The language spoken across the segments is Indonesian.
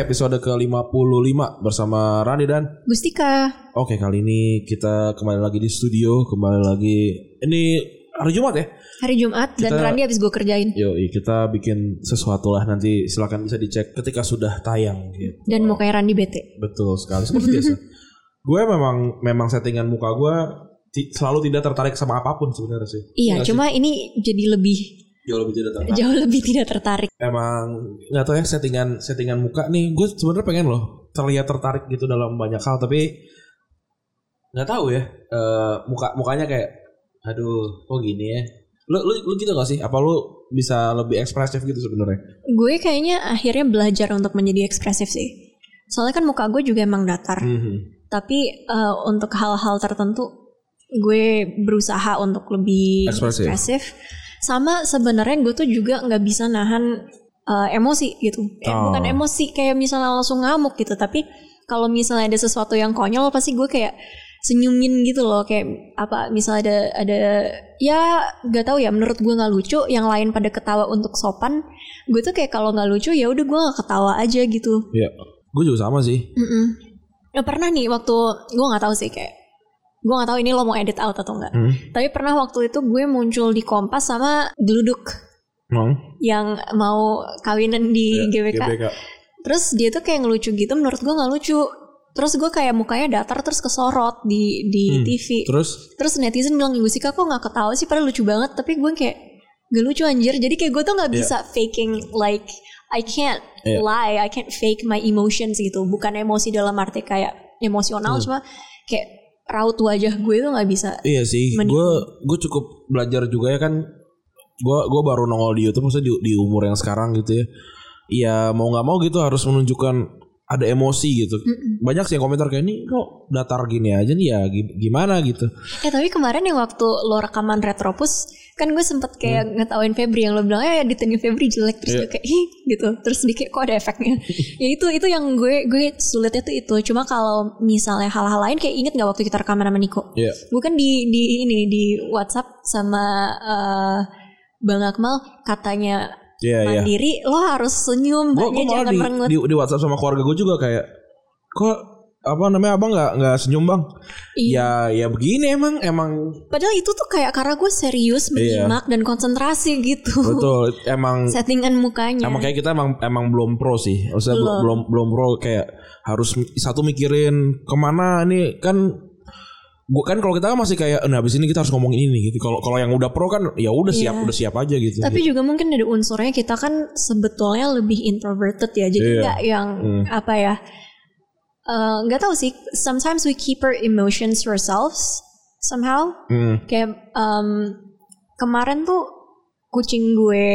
Episode ke-55 bersama Rani dan Gustika. Oke kali ini kita kembali lagi di studio Kembali lagi Ini hari Jumat ya Hari Jumat dan Kita- Randy habis gue kerjain. Yo, kita bikin sesuatu lah nanti silakan bisa dicek ketika sudah tayang gitu. Dan mau kayak Randy bete. Betul sekali seperti biasa. gue memang memang settingan muka gue selalu tidak tertarik sama apa pun sebenarnya sih. Iya, Nggak cuma ini jadi lebih sih? Jauh lebih tidak tertarik. jauh lebih tidak tertarik. Emang nggak tahu ya settingan settingan muka nih gue sebenarnya pengen loh terlihat tertarik gitu dalam banyak hal tapi nggak tahu ya eh, muka mukanya kayak aduh kok gini ya. Lu lu, lu gitu gak sih? Apa lu bisa lebih ekspresif gitu sebenarnya? Gue kayaknya akhirnya belajar untuk menjadi ekspresif sih. Soalnya kan muka gue juga emang datar. Mhm. Tapi eh, untuk hal-hal tertentu gue berusaha untuk lebih Ekspresif. ekspresif. Sama sebenarnya gue tuh juga nggak bisa nahan eh, emosi gitu. Eh, Oh. Bukan emosi kayak misalnya langsung ngamuk gitu. Tapi kalau misalnya ada sesuatu yang konyol pasti gue kayak senyumin gitu loh kayak apa misalnya ada ada ya nggak tahu ya menurut gue nggak lucu yang lain pada ketawa untuk sopan gue tuh kayak kalau nggak lucu ya udah gue nggak ketawa aja gitu Ya, gue juga sama sih. Mm-mm. Ya pernah nih waktu gue nggak tahu sih kayak gue nggak tahu ini lo mau edit out atau enggak. Hmm. Tapi pernah waktu itu gue muncul di Kompas sama Geluduk Emang? yang mau kawinan di Ya, GBK. GBK. Terus dia tuh kayak ngelucu gitu, menurut gue nggak lucu. Terus gue kayak mukanya datar terus kesorot di di Hmm. TV. Terus Terus netizen bilang Ibu Sika kok nggak ketawa sih, padahal lucu banget. Tapi gue kayak gak lucu anjir. Jadi kayak gue tuh nggak Iya. bisa faking like I can't Iya. lie, I can't fake my emotions gitu. Bukan emosi dalam arti kayak emosional, Hmm. cuma kayak raut wajah gue tuh nggak bisa. Iya sih, gue gue cukup belajar juga ya kan. Gue gue baru nongol di YouTube, maksudnya di, di umur yang sekarang gitu ya. Iya mau nggak mau gitu harus menunjukkan ada emosi gitu. Banyak sih yang komentar kayak ini kok datar gini aja nih ya gi- gimana gitu. Eh tapi kemarin yang waktu lo rekaman Retropus kan gue sempet kayak Hmm. ngetawain Febri yang lo bilang ya editannya Febri jelek. Terus gue kayak ih gitu. Terus dikit kok ada efeknya? Ya itu itu yang gue gue sulitnya tuh itu. Cuma kalau misalnya hal-hal lain kayak inget nggak waktu kita rekaman sama Niko? Iya. gue kan di di ini di WhatsApp sama eh, Bang Akmal katanya Iya iya. mandiri lo harus senyum banyak jangan di, merengut. di di WhatsApp sama keluarga gue juga kayak kok apa namanya abang nggak nggak senyum bang? Iya. Ya ya begini emang emang padahal itu tuh kayak karena gue serius Iya. menyimak dan konsentrasi gitu betul emang settingan mukanya Emang kayak kita emang emang belum pro sih. Maksudnya belum Belum. belum, pro kayak harus satu mikirin ke mana ini kan gua kan kalau kita kan masih kayak nah habis ini kita harus ngomong ini nih gitu. Kalau kalau yang udah pro kan ya udah siap Iya. udah siap aja gitu. Tapi juga mungkin ada unsurnya kita kan sebetulnya lebih introverted ya. Jadi Iya. nggak yang Hmm. apa ya? Eh, nggak tahu sih. Sometimes we keep our emotions to ourselves somehow. Hmm. Kayak em, kemarin tuh kucing gue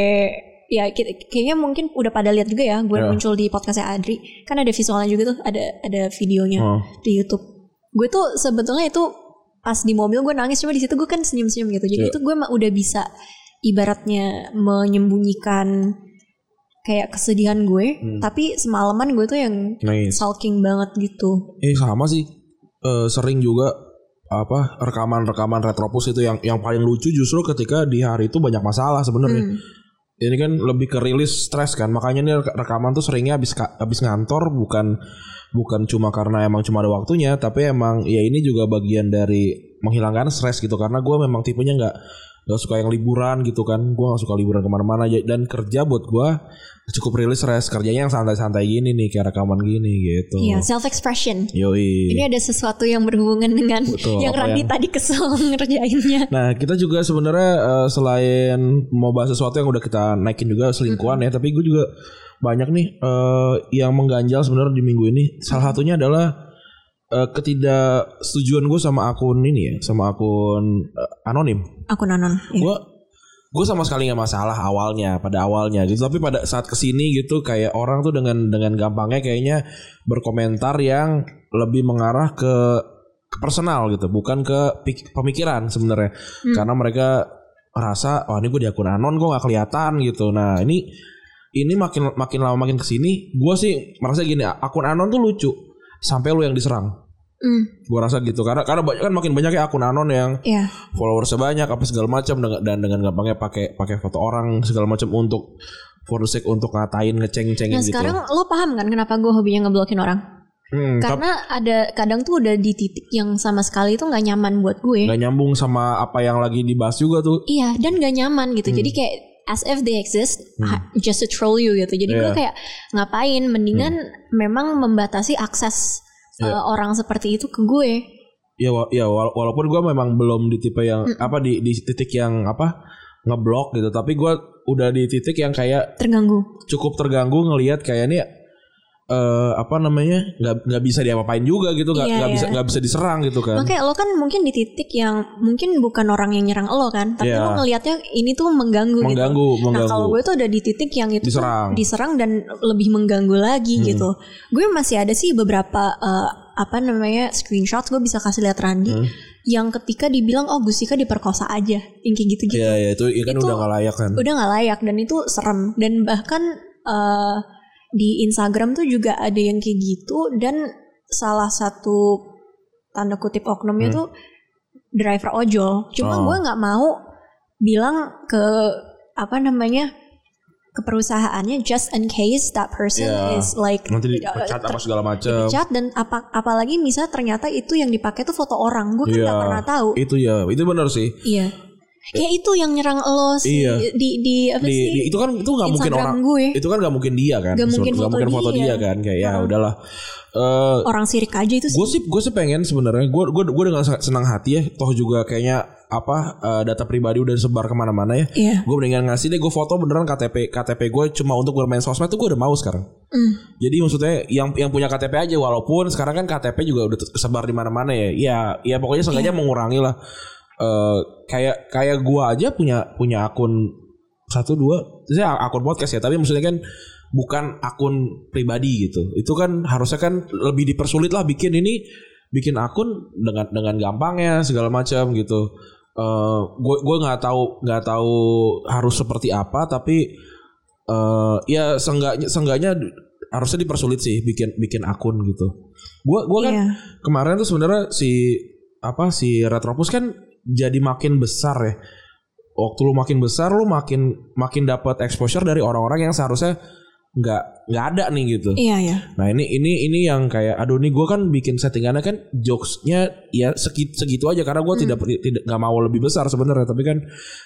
ya kayaknya mungkin udah pada lihat juga ya gue Ya. muncul di podcastnya Adri kan ada visualnya juga tuh ada ada videonya Oh. di YouTube gue tuh sebetulnya itu pas di mobil gue nangis cuma di situ gue kan senyum senyum gitu jadi Ya. itu gue udah bisa ibaratnya menyembunyikan kayak kesedihan gue Hmm. tapi semalaman gue tuh yang Nice. sulking banget gitu Eh sama sih. Eh, sering juga apa rekaman-rekaman retropus itu yang yang paling lucu justru ketika di hari itu banyak masalah sebenarnya. Hmm. Ini kan lebih ke rilis stres kan. Makanya rek- rekaman tuh seringnya habis habis ngantor bukan bukan cuma karena emang cuma ada waktunya, tapi emang ya ini juga bagian dari menghilangkan stres gitu karena gue memang tipenya nggak nggak suka yang liburan gitu kan. Gue nggak suka liburan ke mana-mana dan kerja buat gue cukup rilis stres kerjanya yang santai-santai gini nih kayak rekaman gini gitu. Iya self expression Yoi. ini ada sesuatu yang berhubungan dengan Betul, yang apa Randy yang- tadi kesel ngerjainnya Nah kita juga sebenarnya eh, selain mau bahas sesuatu yang udah kita naikin juga selingkuhan ya, tapi gue juga banyak nih eh, yang mengganjal sebenarnya di minggu ini. Salah satunya adalah eh, ketidaksetujuan gue sama akun ini ya, sama akun eh, anonim. Akun anon. Iya. Gue gue sama sekali nggak masalah awalnya pada awalnya gitu tapi pada saat ke sini gitu kayak orang tuh dengan dengan gampangnya kayaknya berkomentar yang lebih mengarah ke, ke personal gitu bukan ke pik- pemikiran sebenarnya karena mereka rasa oh ini gue di akun anon gue nggak kelihatan gitu nah ini ini makin makin lama makin ke sini gue sih merasa gini akun anon tuh lucu sampai lu yang diserang Hmm, gue rasa gitu karena karena banyak kan makin banyak ya akun anon yang Iya. followersnya banyak apa segala macam dan dengan gampangnya pakai pakai foto orang segala macam untuk for the sake untuk ngatain ngeceng-cengin Nah gitu. sekarang lo paham kan kenapa gue hobinya ngeblokin orang? Hmm, Karena ada kadang tuh udah di titik yang sama sekali itu nggak nyaman buat gue. nggak nyambung sama apa yang lagi dibahas juga tuh. Iya dan gak nyaman gitu. Hmm. Jadi kayak as if they exist ha- just to troll you gitu. Jadi gue Iya. kayak ngapain? Mendingan memang membatasi akses Iya. uh, orang seperti itu ke gue. Ya, wa- ya wala- walaupun gue memang belum di tipe yang apa di di titik yang apa ngeblok gitu, tapi gue udah di titik yang kayak Terganggu. cukup terganggu ngelihat kayak ini eh apa namanya nggak nggak bisa diapa-apain juga gitu nggak Iya, nggak bisa iya. nggak bisa diserang gitu kan Makanya lo kan mungkin di titik yang mungkin bukan orang yang nyerang lo kan, tapi Iya. lo ngelihatnya ini tuh mengganggu, gitu. mengganggu Nah mengganggu kalau gue tuh udah di titik yang itu Diserang. diserang dan lebih mengganggu lagi Hmm. gitu. Gue masih ada sih beberapa eh, apa namanya screenshot gue bisa kasih lihat Randi Hmm. yang ketika dibilang oh Gusika diperkosa aja, yang kayak gitu-gitu. Iya ya itu, ya kan Itu udah nggak layak kan Udah nggak layak dan itu serem dan bahkan eh, di Instagram tuh juga ada yang kayak gitu dan salah satu tanda kutip oknumnya Hmm. tuh driver ojol. Cuma Oh. gue nggak mau bilang ke apa namanya ke perusahaannya just in case that person Iya. is like nanti dipecat apa segala macam dipecat dan apa apalagi misalnya ternyata itu yang dipakai tuh foto orang gue kan nggak Iya. pernah tahu itu ya itu benar sih iya ya itu yang nyerang lo sih Iya. di di apa di, sih? di- itu kan itu nggak mungkin Instagram orang gue. itu kan nggak mungkin dia kan Nggak mungkin foto mungkin foto dia. dia kan kayak ya udahlah. Eh orang sirik aja itu sih. gue sih gue sih pengen sebenarnya gue gue gue dengan senang hati ya toh juga kayaknya apa eh, data pribadi udah sebar ke mana-mana ya. Iya. Gue mendingan ngasih deh gue foto beneran KTP KTP gue cuma untuk bermain sosmed tuh gue udah mau sekarang. Hmm. jadi maksudnya yang yang punya KTP aja walaupun sekarang kan KTP juga udah tersebar di mana-mana ya. Ya ya pokoknya seenggaknya Iya. mengurangi lah Eh, kayak kayak gue aja punya punya akun satu dua saya akun podcast ya tapi maksudnya kan bukan akun pribadi gitu. Itu kan harusnya kan lebih dipersulit lah bikin ini bikin akun dengan dengan gampangnya segala macam gitu. Gue gue nggak tahu nggak tahu harus seperti apa tapi eh ya seenggaknya harusnya dipersulit sih bikin bikin akun gitu. Gue gue kan Iya. kemarin tuh sebenarnya si apa si Retropus kan jadi makin besar ya. Waktu lu makin besar lu makin makin dapat exposure dari orang-orang yang seharusnya nggak nggak ada nih gitu. iya ya Nah ini ini ini yang kayak aduh nih gue kan bikin settingannya kan jokesnya ya segitu, segitu aja karena gue tidak tidak nggak mau lebih besar sebenarnya tapi kan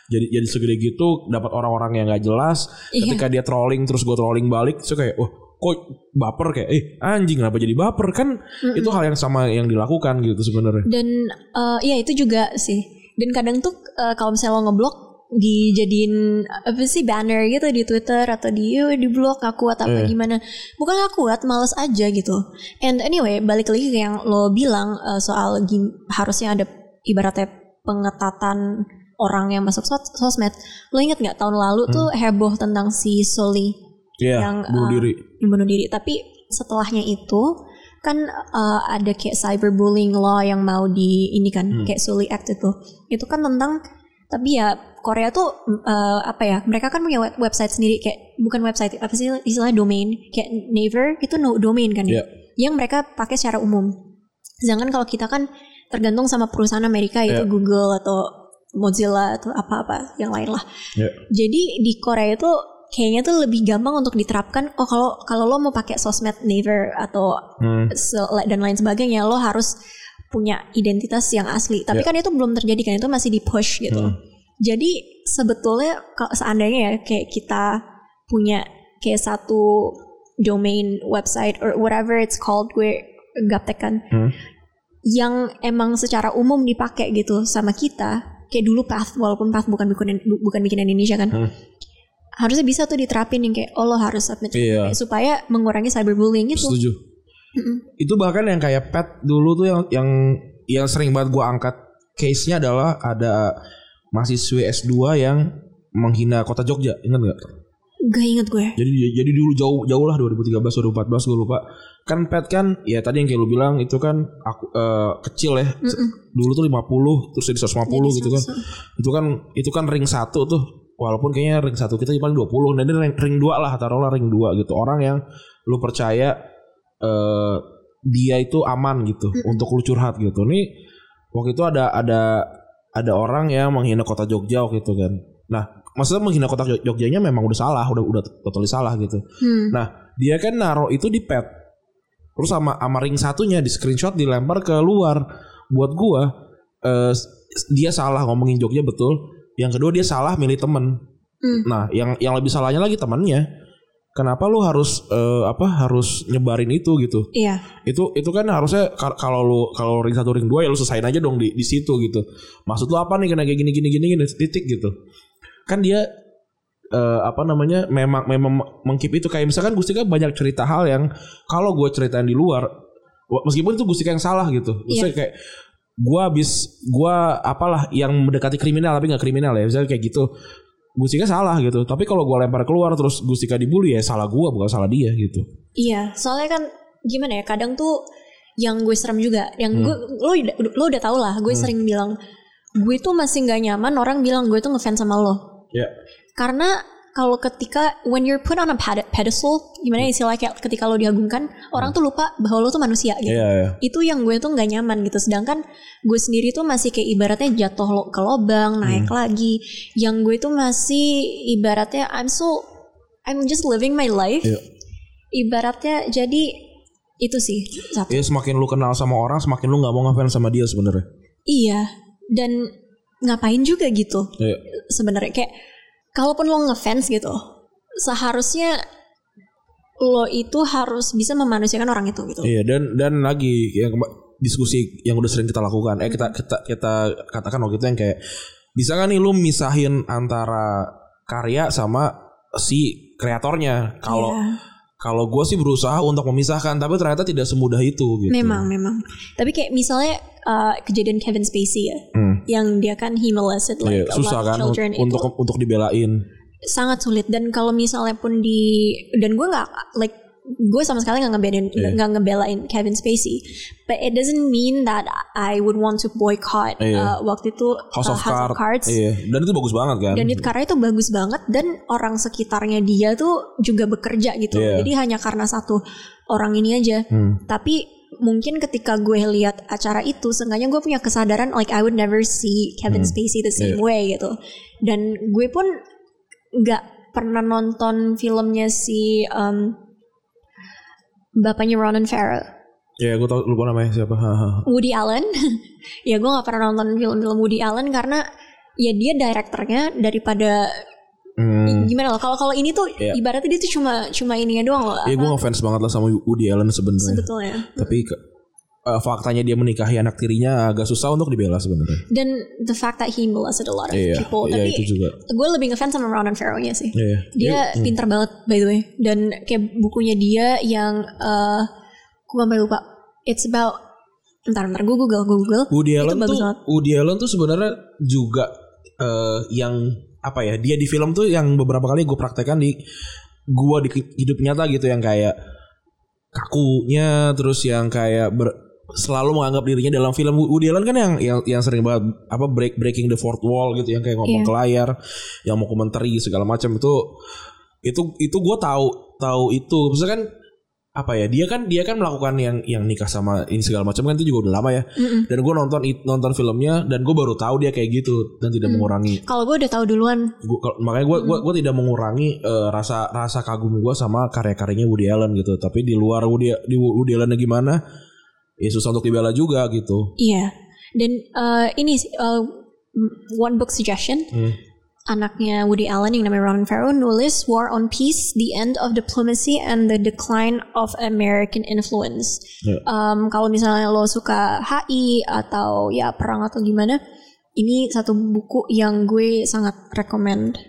jadi jadi segede gitu dapat orang-orang yang nggak jelas Iya. ketika dia trolling terus gue trolling balik so kayak wah kok baper kayak eh anjing kenapa jadi baper? Kan itu hal yang sama yang dilakukan gitu sebenarnya. dan eh, iya itu juga sih. Dan kadang tuh eh, kalau misalnya lo ngeblok dijadiin apa sih banner gitu di Twitter atau di "Yo, di blok gak kuat apa Iya. gimana. Bukan gak kuat males aja gitu. And anyway balik lagi ke yang lo bilang eh, soal gim- harusnya ada ibaratnya pengetatan orang yang masuk sos- sosmed. Lo inget nggak tahun lalu tuh heboh tentang si Soli Iya, yang, bunuh uh, diri. yang bunuh diri. Tapi setelahnya itu kan uh, ada kayak cyberbullying law yang mau di ini kan Hmm. kayak Sully Act itu. Itu kan tentang tapi ya Korea tuh uh, apa ya? Mereka kan punya web- website sendiri kayak bukan website apa sih istilahnya domain kayak Naver itu no domain kan ya. Iya. Yang mereka pakai secara umum. Sedangkan kalau kita kan tergantung sama perusahaan Amerika Iya. yaitu Google atau Mozilla atau apa-apa yang lain lah. Ya. Jadi di Korea itu kayaknya tuh lebih gampang untuk diterapkan. Oh kalau kalau lo mau pakai sosmed Naver atau Hmm. dan lain sebagainya, lo harus punya identitas yang asli. Tapi Ya. kan itu belum terjadi kan itu masih di push gitu. Hmm. Jadi sebetulnya kalau seandainya ya kayak kita punya kayak satu domain website or whatever it's called gue gaptek kan Hmm. yang emang secara umum dipakai gitu sama kita kayak dulu Path walaupun Path bukan bikin bukan bikin Indonesia kan Hmm. Harusnya bisa tuh diterapin yang kayak oh lo harus submit Iya. supaya mengurangi cyberbullying itu Setuju. Itu bahkan yang kayak pet dulu tuh yang yang yang sering banget gue angkat case-nya adalah ada mahasiswa S2 yang menghina kota Jogja, ingat nggak? Gak inget gue. Jadi jadi dulu jauh jauh lah 2013 2014 gue lupa. Kan pet kan ya tadi yang kayak lu bilang itu kan aku eh, kecil ya. Dulu tuh 50 terus jadi 150 gitu kan. Itu kan itu kan ring satu tuh. Walaupun kayaknya ring satu kita paling 20 dan ini ring, ring 2 lah taruhlah ring 2 gitu. Orang yang lu percaya eh dia itu aman gitu untuk lu curhat gitu. Nih waktu itu ada ada ada orang yang menghina kota Jogja waktu itu kan. Nah, maksudnya menghina kota Jog- Jogjanya memang udah salah, udah udah totally salah gitu. Hmm. Nah, dia kan naro itu di pet. Terus sama sama ring satunya di screenshot dilempar ke luar. Buat gua eh, dia salah ngomongin Jogja betul. Yang kedua dia salah milih temen. Hmm. Nah, yang yang lebih salahnya lagi temannya. Kenapa lu harus eh, apa harus nyebarin itu gitu? Iya. Itu itu kan harusnya kal- kalau lu kalau ring satu ring dua ya lu selesain aja dong di di situ gitu. Maksud lu apa nih kena kayak gini gini gini gini titik gitu. Kan dia eh, apa namanya memang memang mengkip itu kayak misalkan Gustika banyak cerita hal yang kalau gue ceritain di luar meskipun itu Gustika yang salah gitu. Maksudnya kayak gue habis gue apalah yang mendekati kriminal tapi nggak kriminal ya misalnya kayak gitu. Gustika salah gitu. Tapi kalau gue lempar keluar terus Gustika dibully ya salah gue bukan salah dia gitu. Iya, soalnya kan gimana ya, kadang tuh yang gue serem juga, yang gue lo lo udah tau lah, gue sering bilang gue tuh masih nggak nyaman orang bilang gue tuh ngefans sama lo, Ya. karena kalau ketika when you're put on a ped- pedestal, gimana ya istilahnya kayak ketika lo diagungkan, orang tuh lupa bahwa lo tuh manusia gitu. Iya iya. Itu yang gue tuh nggak nyaman gitu. Sedangkan gue sendiri tuh masih kayak ibaratnya jatuh lo- ke lobang, naik lagi. Yang gue tuh masih ibaratnya I'm so I'm just living my life. Iya. Ibaratnya jadi itu sih satu. Ya semakin lu kenal sama orang semakin lu nggak mau ngefans sama dia sebenarnya. Iya. Dan ngapain juga gitu Iya. sebenarnya kayak kalaupun lo ngefans gitu seharusnya lo itu harus bisa memanusiakan orang itu gitu. Iya dan dan lagi yang diskusi yang udah sering kita lakukan. Eh kita kita kita katakan waktu itu yang kayak bisa kan nih lu misahin antara karya sama si kreatornya. Kalau Iya. Kalau gue sih berusaha untuk memisahkan tapi ternyata tidak semudah itu gitu. Memang, memang. Tapi kayak misalnya uh, kejadian Kevin Spacey ya, Hmm. yang dia kan he molested like Iya, a susah lot of kan children itu untuk untuk dibelain. sangat sulit. Dan kalau misalnya pun di dan gue nggak like gue sama sekali nggak ngebelain Iya. nggak ngebelain Kevin Spacey, but it doesn't mean that I would want to boycott Iya. uh, waktu itu House, uh, of, Cards. Iya. Dan itu bagus banget kan. Dan itu karena itu bagus banget dan orang sekitarnya dia tuh juga bekerja gitu. Iya. Jadi hanya karena satu orang ini aja. Hmm. Tapi mungkin ketika gue lihat acara itu, seenggaknya gue punya kesadaran like I would never see Kevin Hmm. Spacey the same way gitu. Dan gue pun nggak pernah nonton filmnya si um, bapaknya Ronan Farrow. Ya gue tau lupa namanya siapa. Woody Allen. ya gue nggak pernah nonton film-film Woody Allen karena ya dia direkturnya daripada Hmm. gimana loh kalau kalau ini tuh Iya. ibaratnya dia tuh cuma cuma ininya doang loh Ya gue apa, ngefans banget lah sama Woody Allen sebenarnya. sebetulnya Tapi eh, faktanya dia menikahi anak tirinya agak susah untuk dibela sebenarnya. dan the fact that he molested a lot of Iya, people iya tapi itu juga. gue lebih ngefans sama Ronan Farrow-nya sih Iya. dia pinter banget by the way dan kayak bukunya dia yang eh gue sampai lupa it's about ntar ntar gue google gue google Woody Allen tuh banget Woody Allen tuh sebenarnya juga eh, yang apa ya dia di film tuh yang beberapa kali gue praktekkan di gua di hidup nyata gitu yang kayak kakunya terus yang kayak ber- selalu menganggap dirinya dalam film. Woody Allen kan yang yang, yang sering banget apa break breaking the fourth wall gitu yang kayak ngomong Iya. ke layar yang mau komentari segala macam. Itu itu itu gue tahu tahu itu. Maksudnya kan apa ya dia kan dia kan melakukan yang yang nikah sama ini segala macam kan itu juga udah lama ya. Mm-mm. dan gue nonton nonton filmnya dan gue baru tahu dia kayak gitu dan tidak mengurangi. Kalau gue udah tahu duluan. Gua, kalau- makanya gue gua, gua tidak mengurangi eh, rasa rasa kagum gue sama karya-karyanya Woody Allen gitu. Tapi di luar Woody di Woody Allen gimana ya susah untuk dibela juga gitu iya dan eh, ini eh, one book suggestion Hmm. anaknya Woody Allen yang namanya Ronan Farrow nulis War on Peace, The End of Diplomacy and the Decline of American Influence. Ya. Um, kalau misalnya lo suka HI atau ya perang atau gimana, ini satu buku yang gue sangat recommend.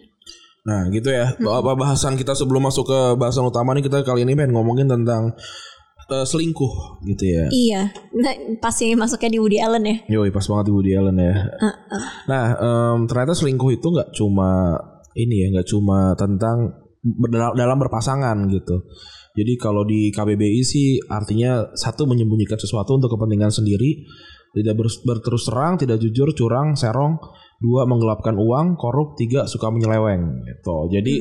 Nah gitu ya Apa bahasan kita sebelum masuk ke bahasan utama nih Kita kali ini pengen ngomongin tentang eh, selingkuh gitu ya. Iya, nah, pasti masuknya di Woody Allen ya. Yoi pas banget di Woody Allen ya. Nah em, ternyata selingkuh itu nggak cuma ini ya nggak cuma tentang dalam berpasangan gitu. Jadi kalau di KBBI sih artinya satu menyembunyikan sesuatu untuk kepentingan sendiri, tidak ber- berterus terang, tidak jujur, curang, serong, dua menggelapkan uang, korup, tiga suka menyeleweng gitu. Jadi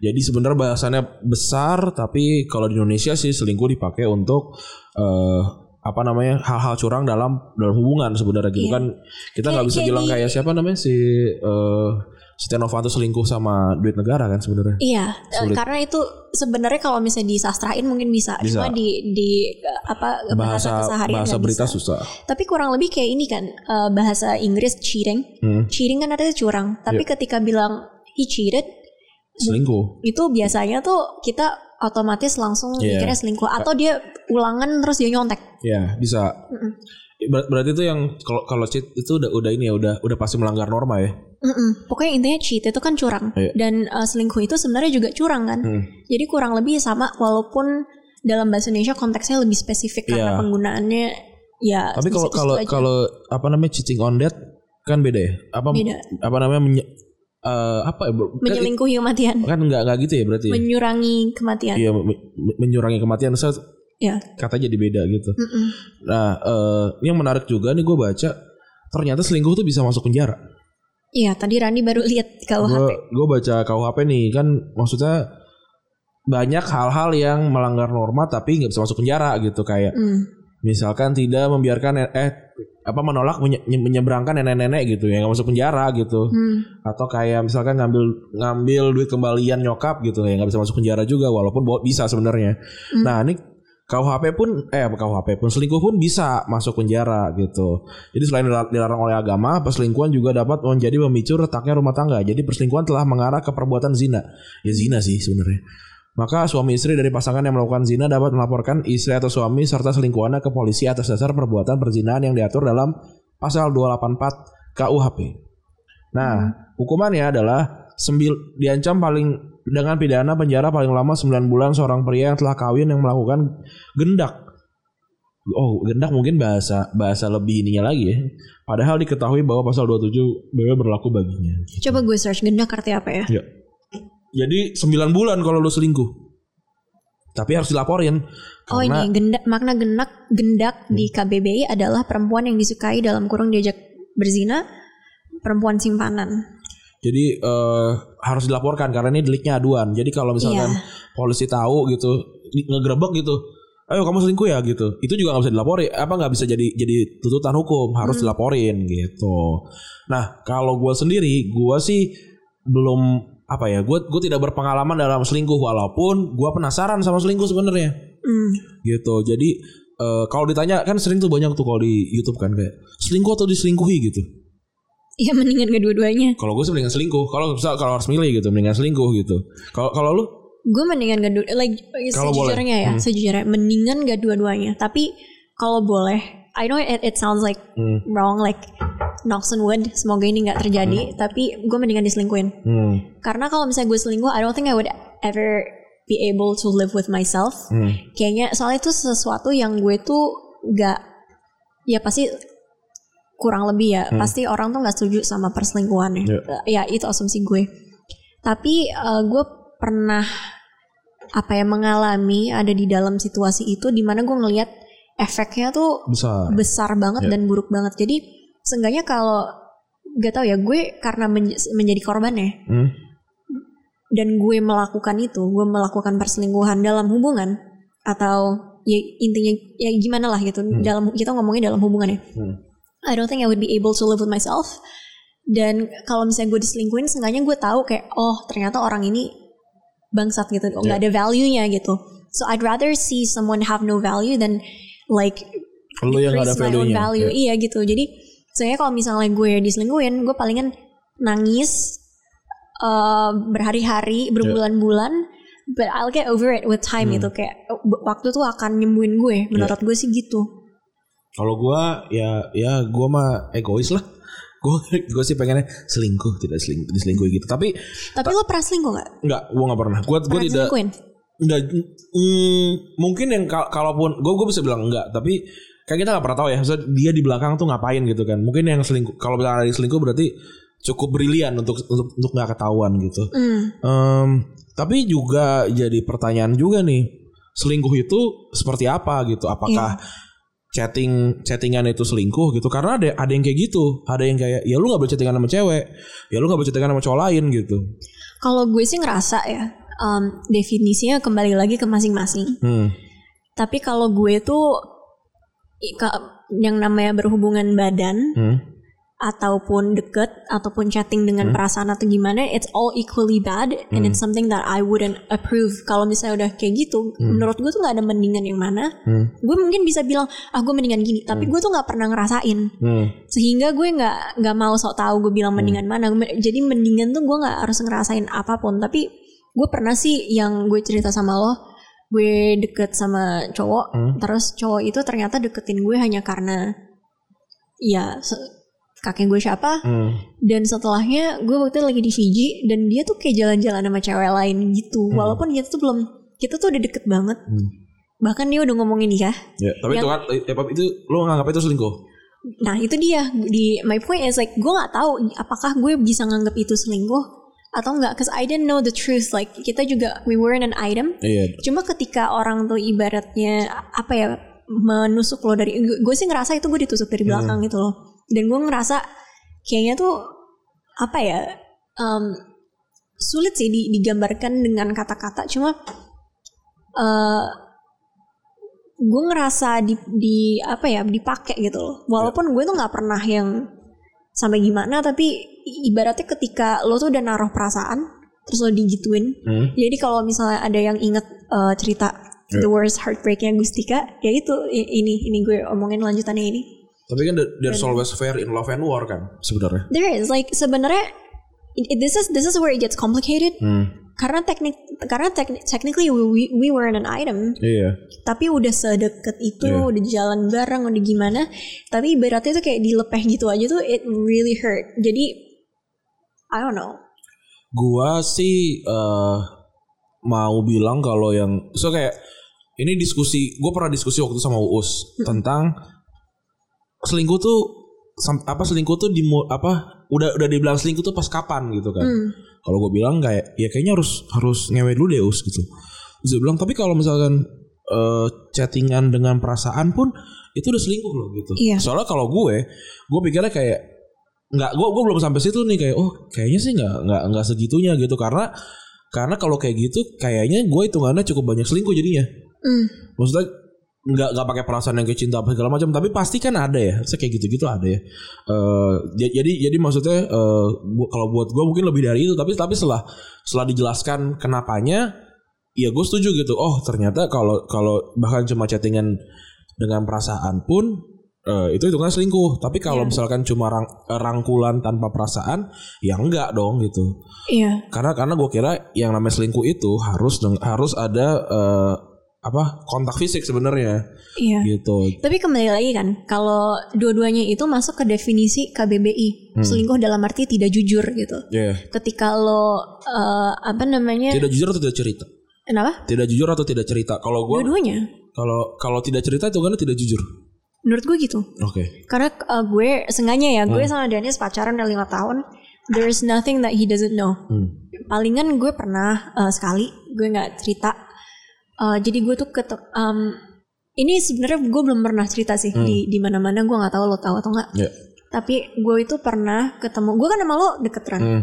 jadi sebenarnya bahasannya besar, tapi kalau di Indonesia sih selingkuh dipakai untuk eh, apa namanya hal-hal curang dalam dalam hubungan sebenarnya gitu Iya. kan kita nggak bisa kayak bilang di- kayak siapa namanya si eh Setia Novanto selingkuh sama duit negara kan sebenarnya. Iya, eh, Sulit. karena itu sebenarnya kalau misalnya disastrain mungkin bisa, Bisa. cuma di di apa bahasa, Bahasa keseharian bahasa berita bisa. susah. Tapi kurang lebih kayak ini kan eh, bahasa Inggris cheating. Hmm. Cheating kan artinya curang. Tapi ketika bilang he cheated Selingkuh. itu biasanya tuh kita otomatis langsung Iya. mikirnya selingkuh atau dia ulangan terus dia nyontek. Ya, bisa. Ber- berarti itu yang kalau kalau cheat itu udah udah ini ya udah udah pasti melanggar norma ya. Mm-mm. Pokoknya intinya cheat itu kan curang Iya. dan eh, selingkuh itu sebenarnya juga curang kan. Hmm. Jadi kurang lebih sama walaupun dalam bahasa Indonesia konteksnya lebih spesifik karena Iya. penggunaannya ya. Tapi kalau kalau kalau apa namanya cheating on that kan beda ya? Apa Beda. apa namanya menye- eh, apa ya? Kan, menyelingkuhi kematian, kan nggak nggak gitu ya berarti ya? menyurangi kematian. Iya me- me- menyurangi kematian Ya. katanya jadi beda gitu. Mm-mm. Nah, eh, yang menarik juga nih gue baca ternyata selingkuh tuh bisa masuk penjara. Iya, tadi Rani baru lihat KUHP. Gue baca KUHP nih kan maksudnya banyak hal-hal yang melanggar norma tapi nggak bisa masuk penjara gitu kayak Hmm. misalkan tidak membiarkan eh, eh, apa menolak menye- menyeberangkan nenek-nenek gitu ya nggak masuk penjara gitu Hmm. atau kayak misalkan ngambil ngambil duit kembalian nyokap gitu ya nggak bisa masuk penjara juga walaupun bisa sebenarnya nah ini KUHP pun eh KUHP pun selingkuh pun bisa masuk penjara gitu. Jadi selain dilar- dilarang oleh agama perselingkuhan juga dapat menjadi pemicu retaknya rumah tangga. Jadi perselingkuhan telah mengarah ke perbuatan zina. Ya zina sih sebenarnya. Maka suami istri dari pasangan yang melakukan zina dapat melaporkan istri atau suami serta selingkuhannya ke polisi atas dasar perbuatan perzinahan yang diatur dalam pasal 284 KUHP. Nah, hukumannya adalah sembil diancam paling dengan pidana penjara paling lama 9 bulan seorang pria yang telah kawin yang melakukan gendak. Oh, gendak mungkin bahasa bahasa lebih ininya lagi ya. Padahal diketahui bahwa pasal 27 B berlaku baginya. Coba gue search gendak arti apa ya? Ya. Jadi 9 bulan kalau lu selingkuh. Tapi harus dilaporin. Oh ini gendak makna gendak gendak di KBBI adalah perempuan yang disukai dalam kurung diajak berzina, perempuan simpanan. Jadi eh, harus dilaporkan karena ini deliknya aduan. Jadi kalau misalkan Iya. polisi tahu gitu, ngegerebek gitu, ayo kamu selingkuh ya gitu, itu juga nggak bisa dilaporin. Apa nggak bisa jadi jadi tuntutan hukum, harus Hmm. dilaporin gitu. Nah kalau gue sendiri, gue sih belum apa ya, gue gue tidak berpengalaman dalam selingkuh walaupun gue penasaran sama selingkuh sebenarnya Hmm. gitu. Jadi eh, kalau ditanya kan sering tuh banyak tuh kalau di YouTube kan kayak selingkuh atau diselingkuhi gitu. Iya mendingan kedua-duanya. Kalau gue sih mendingan selingkuh. Kalau misal kalau harus milih gitu, mendingan selingkuh gitu. Kalau kalau lu Gue mendingan gak dua, like Kalau boleh. sejujurnya ya, Hmm. sejujurnya mendingan gak dua-duanya. Tapi kalau boleh, I know it, it sounds like Hmm. wrong, like knocks on wood. Semoga ini nggak terjadi. Tapi gue mendingan diselingkuhin. hmm, Karena kalau misalnya gue selingkuh, I don't think I would ever be able to live with myself. hmm, Kayaknya soalnya itu sesuatu yang gue tuh gak, ya pasti kurang lebih ya. Pasti orang tuh nggak setuju sama perselingkuhan ya. Ya itu asumsi gue. Tapi eh, gue pernah apa ya mengalami ada di dalam situasi itu di mana gue ngelihat efeknya tuh besar. besar banget dan buruk banget. Jadi seenggaknya kalau gak tahu ya gue karena men- menjadi korban ya Hmm, dan gue melakukan itu, gue melakukan perselingkuhan dalam hubungan atau ya intinya ya gimana lah gitu dalam kita ngomongin dalam hubungan ya. Hmm. I don't think I would be able to live with myself. Dan kalau misalnya gue diselingkuhin, seenggaknya gue tahu kayak oh ternyata orang ini bangsat gitu, oh, nggak ada value-nya gitu. So I'd rather see someone have no value than like Lu yang ada value-nya. value. Ya. Iya gitu. Jadi saya kalau misalnya gue diselingkuhin, gue palingan nangis eh, berhari-hari, berbulan-bulan. But I'll get over it with time Hmm. gitu. Kayak eh, waktu tuh akan nyembuhin gue. Menurut gue sih gitu. Kalau gua ya ya gua mah egois lah. Gue gue sih pengennya selingkuh tidak selingkuh diselingkuhi gitu. Tapi Tapi lo pernah selingkuh gak? nggak, gua nggak pernah. Gua gua tidak selingkuhin? Enggak mm, mungkin yang kal- kalaupun gue gue bisa bilang enggak, tapi kan kita nggak pernah tahu ya. Maksudnya dia di belakang tuh ngapain gitu kan. Mungkin yang selingkuh kalau misalnya ada selingkuh berarti cukup brilian untuk untuk untuk nggak ketahuan gitu. Hmm. Em, tapi juga jadi pertanyaan juga nih, selingkuh itu seperti apa gitu? Apakah chatting chattingan itu selingkuh gitu? Karena ada ada yang kayak gitu, ada yang kayak ya lu nggak boleh chattingan sama cewek, ya lu nggak boleh chattingan sama cowok lain gitu. Kalau gue sih ngerasa ya um, definisinya kembali lagi ke masing-masing. Hmm. Tapi kalau gue tuh yang namanya berhubungan badan Hmm. Ataupun deket ataupun chatting dengan perasaan atau gimana, it's all equally bad and it's something that I wouldn't approve. Kalau misalnya udah kayak gitu, menurut gue tuh nggak ada mendingan yang mana. Hmm. Gue mungkin bisa bilang, ah gue mendingan gini, tapi gue tuh nggak pernah ngerasain. Hmm. sehingga gue nggak nggak mau sok tahu gue bilang mendingan mana Me- jadi mendingan tuh gue nggak harus ngerasain apa pun tapi gue pernah sih yang gue cerita sama lo gue deket sama cowok terus cowok itu ternyata deketin gue hanya karena ya kakek gue siapa. Hmm. dan setelahnya gue waktu itu lagi di Fiji dan dia tuh kayak jalan-jalan sama cewek lain gitu. Walaupun kita tuh belum kita tuh udah deket banget. Bahkan dia udah ngomongin nikah Ya, tapi itu Yang- kan eh, apa- itu lu nganggap itu selingkuh? Nah itu dia. Di my point is like gue nggak tahu apakah gue bisa nganggap itu selingkuh atau enggak cause I didn't know the truth. Like kita juga we weren't an item. Iya. cuma ketika orang tuh ibaratnya apa ya menusuk lo dari gue sih ngerasa itu gue ditusuk dari belakang gitu loh dan gue ngerasa kayaknya tuh apa ya um, sulit sih di- digambarkan dengan kata-kata. Cuma eh gue ngerasa di, di apa ya dipakai gitu loh. Walaupun gue tuh nggak pernah yang sampai gimana tapi ibaratnya ketika lo tuh udah naruh perasaan terus lo digituin. Hmm. jadi kalau misalnya ada yang inget eh, cerita Ya. the worst heartbreaknya Gustika ya itu ini ini gue omongin lanjutannya ini Tapi kan there- there's always fair in love and war kan sebenarnya. there is like sebenarnya it- this is this is where it gets complicated Hmm. karena teknik karena teknik technically we, we weren't an item Iya. tapi udah sedekat itu Iya. udah jalan bareng udah gimana tapi ibaratnya tuh kayak dilepeh gitu aja tuh it really hurt jadi I don't know Gua sih eh mau bilang kalau yang so kayak ini diskusi, gue pernah diskusi waktu itu sama Uus tentang selingkuh tuh apa selingkuh tuh di apa udah udah dibilang selingkuh tuh pas kapan gitu kan. Hmm. Kalau gue bilang kayak ya kayaknya harus harus ngewe dulu deh Us gitu. Terus dia bilang tapi kalau misalkan eh, chattingan dengan perasaan pun itu udah selingkuh loh gitu. Iya. Soalnya kalau gue, gue pikirnya kayak nggak gue gue belum sampai situ nih kayak oh kayaknya sih nggak nggak nggak segitunya gitu karena karena kalau kayak gitu kayaknya gue hitungannya cukup banyak selingkuh jadinya. Hmm. Maksudnya nggak nggak pakai perasaan yang kayak cinta apa segala macam tapi pasti kan ada ya saya kayak gitu-gitu ada ya. J- jadi jadi maksudnya eh, bu- kalau buat gue mungkin lebih dari itu tapi tapi setelah setelah dijelaskan kenapanya ya gue setuju gitu. Oh ternyata kalau kalau bahkan cuma chattingan dengan perasaan pun eh, itu hitungan selingkuh. Tapi kalau Iya. misalkan cuma rang- rangkulan tanpa perasaan ya enggak dong gitu. Iya. Karena karena gue kira yang namanya selingkuh itu harus harus ada eh, apa kontak fisik sebenarnya iya gitu Tapi kembali lagi kan, kalau dua-duanya itu masuk ke definisi KBBI, Hmm. selingkuh dalam arti tidak jujur gitu. ya Ketika lo eh, apa namanya? tidak jujur atau tidak cerita Kenapa? tidak jujur atau tidak cerita kalau gue Dua-duanya. kalau kalau tidak cerita itu kan tidak jujur Menurut gue gitu. oke Karena eh, gue sengaja ya, Hmm. gue sama Daniel pacaran udah lima tahun. There is nothing that he doesn't know. Hmm. Palingan gue pernah eh, sekali, gue nggak cerita. Eh, jadi gue tuh ketuk, em, ini sebenarnya gue belum pernah cerita sih di di mana-mana. Gue nggak tahu lo tahu atau nggak. ya Tapi gue itu pernah ketemu, gue kan sama lo deketan. Hmm.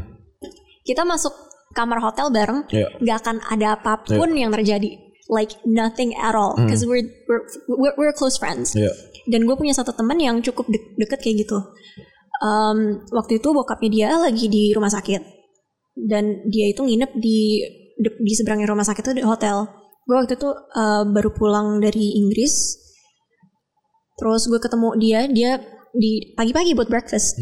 Kita masuk kamar hotel bareng, ya nggak akan ada apa pun yang terjadi. Like nothing at all, because we're, we're we're we're close friends. ya Dan gue punya satu teman yang cukup de- deket kayak gitu. Em, waktu itu bokapnya dia lagi di rumah sakit, dan dia itu nginep di de- di seberangnya rumah sakit itu di hotel. Gue waktu itu eh, baru pulang dari Inggris, terus gue ketemu dia, dia di pagi-pagi buat breakfast.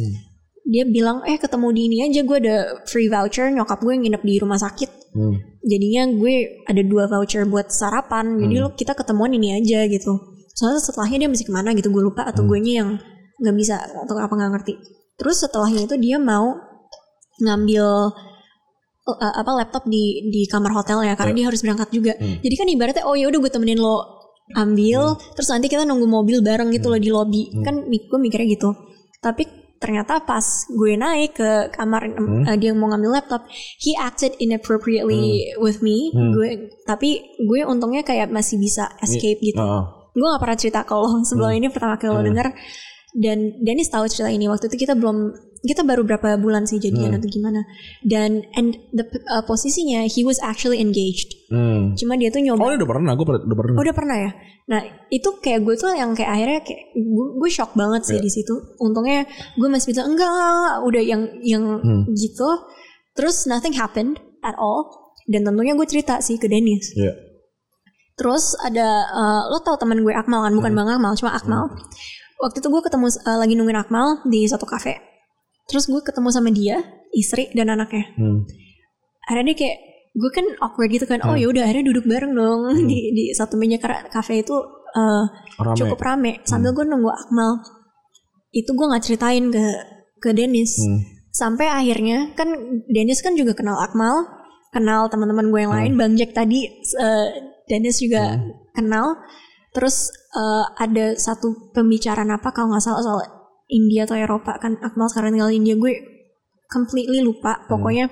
Dia bilang, eh ketemu di ini aja, gue ada free voucher, nyokap gue nginep di rumah sakit. Hmm. jadinya gue ada dua voucher buat sarapan jadi lo kita ketemuan ini aja gitu. Soalnya setelahnya dia mesti ke mana gitu gue lupa atau gue yang nggak bisa atau apa nggak ngerti. Terus setelahnya itu dia mau ngambil uh, apa laptop di di kamar hotel ya karena Ya. dia harus berangkat juga. Hmm. Jadi kan ibaratnya oh ya udah gue temenin lo ambil terus nanti kita nunggu mobil bareng gitu loh di lobby. Hmm. Kan gue mikirnya gitu. Tapi ternyata pas gue naik ke kamar Hmm. uh, dia mau ngambil laptop, he acted inappropriately with me. Hmm. Gue tapi gue untungnya kayak masih bisa escape gitu Heeh. gue gak pernah cerita lo sebelum ini pertama kali lo Hmm. denger dan Dennis tahu cerita ini waktu itu kita belum kita baru berapa bulan sih jadian Hmm. atau gimana dan and the uh, posisinya he was actually engaged Hmm. cuma dia tuh Oh nyoba ini udah pernah, gue udah pernah. Oh, udah pernah ya nah itu kayak gue tuh yang kayak akhirnya kayak gue, gue shock banget sih Iya. di situ untungnya gue masih bisa enggak, enggak, enggak," udah yang yang Hmm. gitu terus nothing happened at all dan tentunya gue cerita sih ke Dennis Iya. Terus ada eh, lo tau teman gue Akmal kan bukan Bang Akmal cuma Akmal. Waktu itu gue ketemu eh, lagi nungguin Akmal di satu kafe. Terus gue ketemu sama dia, istri dan anaknya. Hmm. Akhirnya dia kayak gue kan awkward gitu kan. Oh ya udah akhirnya duduk bareng dong di di satu meja kafe itu eh, Rame. cukup rame. Sambil gue nunggu Akmal. Itu gue nggak ceritain ke ke Dennis. Hmm. Sampai akhirnya kan Dennis kan juga kenal Akmal, kenal teman-teman gue yang lain, Bang Jack tadi eh, Dennis juga kenal. Terus eh, ada satu pembicaraan apa kalau nggak salah soal India atau Eropa kan Akmal sekarang tinggal di India gue completely lupa. Pokoknya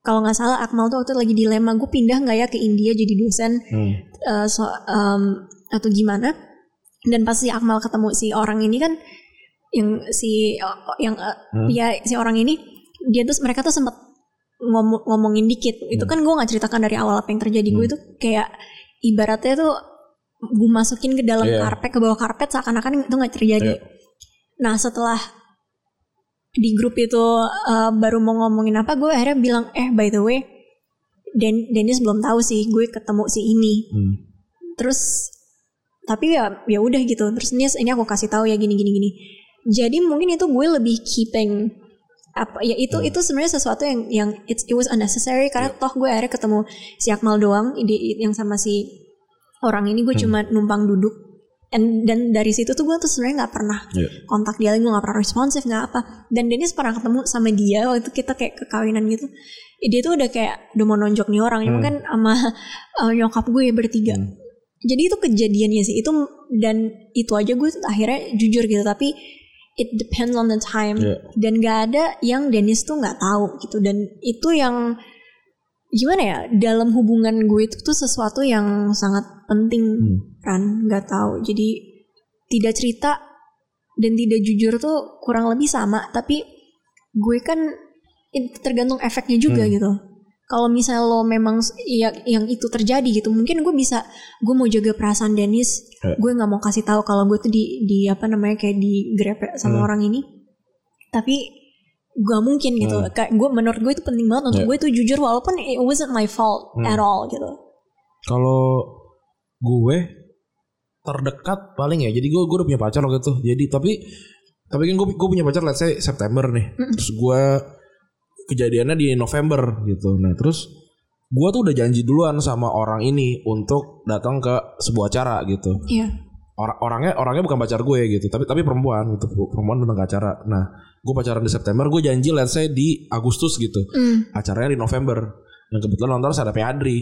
kalau nggak salah Akmal tuh waktu itu lagi dilema gue pindah nggak ya ke India jadi dosen Hmm. eh, so, em, atau gimana dan pas si Akmal ketemu si orang ini kan yang si yang eh, Hmm. ya si orang ini dia tuh mereka tuh sempat ngomong ngomongin dikit itu Hmm. kan gue nggak ceritakan dari awal apa yang terjadi gue itu kayak ibaratnya tuh gue masukin ke dalam Iya. karpet ke bawah karpet seakan-akan itu nggak terjadi Iya. nah setelah di grup itu eh, baru mau ngomongin apa gue akhirnya bilang eh by the way Den Dennis belum tahu sih gue ketemu si ini Hmm. terus tapi ya ya udah gitu terus ini ini aku kasih tahu ya gini gini gini jadi mungkin itu gue lebih keeping apa ya itu itu sebenarnya sesuatu yang yang it's, it was unnecessary karena toh gue akhirnya ketemu si Akmal doang di yang sama si orang ini gue cuma numpang duduk. And, dan dari situ tuh gue tuh sebenarnya nggak pernah Iya. kontak dia lagi gue nggak pernah responsif nggak apa. Dan Dennis pernah ketemu sama dia waktu itu kita kayak kekawinan gitu. Dia tuh udah kayak udah mau nonjok nih orang cuma kan sama uh, nyokap gue bertiga. Jadi itu kejadiannya sih itu dan itu aja gue tuh akhirnya jujur gitu tapi it depends on the time. Iya. dan gak ada yang Dennis tuh nggak tahu gitu. Dan itu yang gimana ya dalam hubungan gue itu tuh sesuatu yang sangat penting kan nggak tahu. Jadi tidak cerita dan tidak jujur tuh kurang lebih sama tapi gue kan tergantung efeknya juga gitu. Kalau misalnya lo memang ya, yang itu terjadi gitu mungkin gue bisa gue mau jaga perasaan Dennis Ya. gue nggak mau kasih tahu kalau gue tuh di di apa namanya kayak di grepe sama orang ini. Tapi gak mungkin gitu kayak gue menurut gue itu penting banget untuk Ya. gue tuh jujur walaupun it wasn't my fault at all gitu Kalau gue terdekat paling ya. Jadi gue gue udah punya pacar waktu itu. Jadi tapi tapi kan gue gue punya pacar let's say September nih. Terus gue kejadiannya di November gitu. Nah terus gue tuh udah janji duluan sama orang ini untuk datang ke sebuah acara gitu. iya Orang orangnya orangnya bukan pacar gue gitu, tapi tapi perempuan gitu. Perempuan ke acara. Nah gue pacaran di September, gue janji let's say di Agustus gitu. Mm. acaranya di November. Yang kebetulan nonton ada Adri.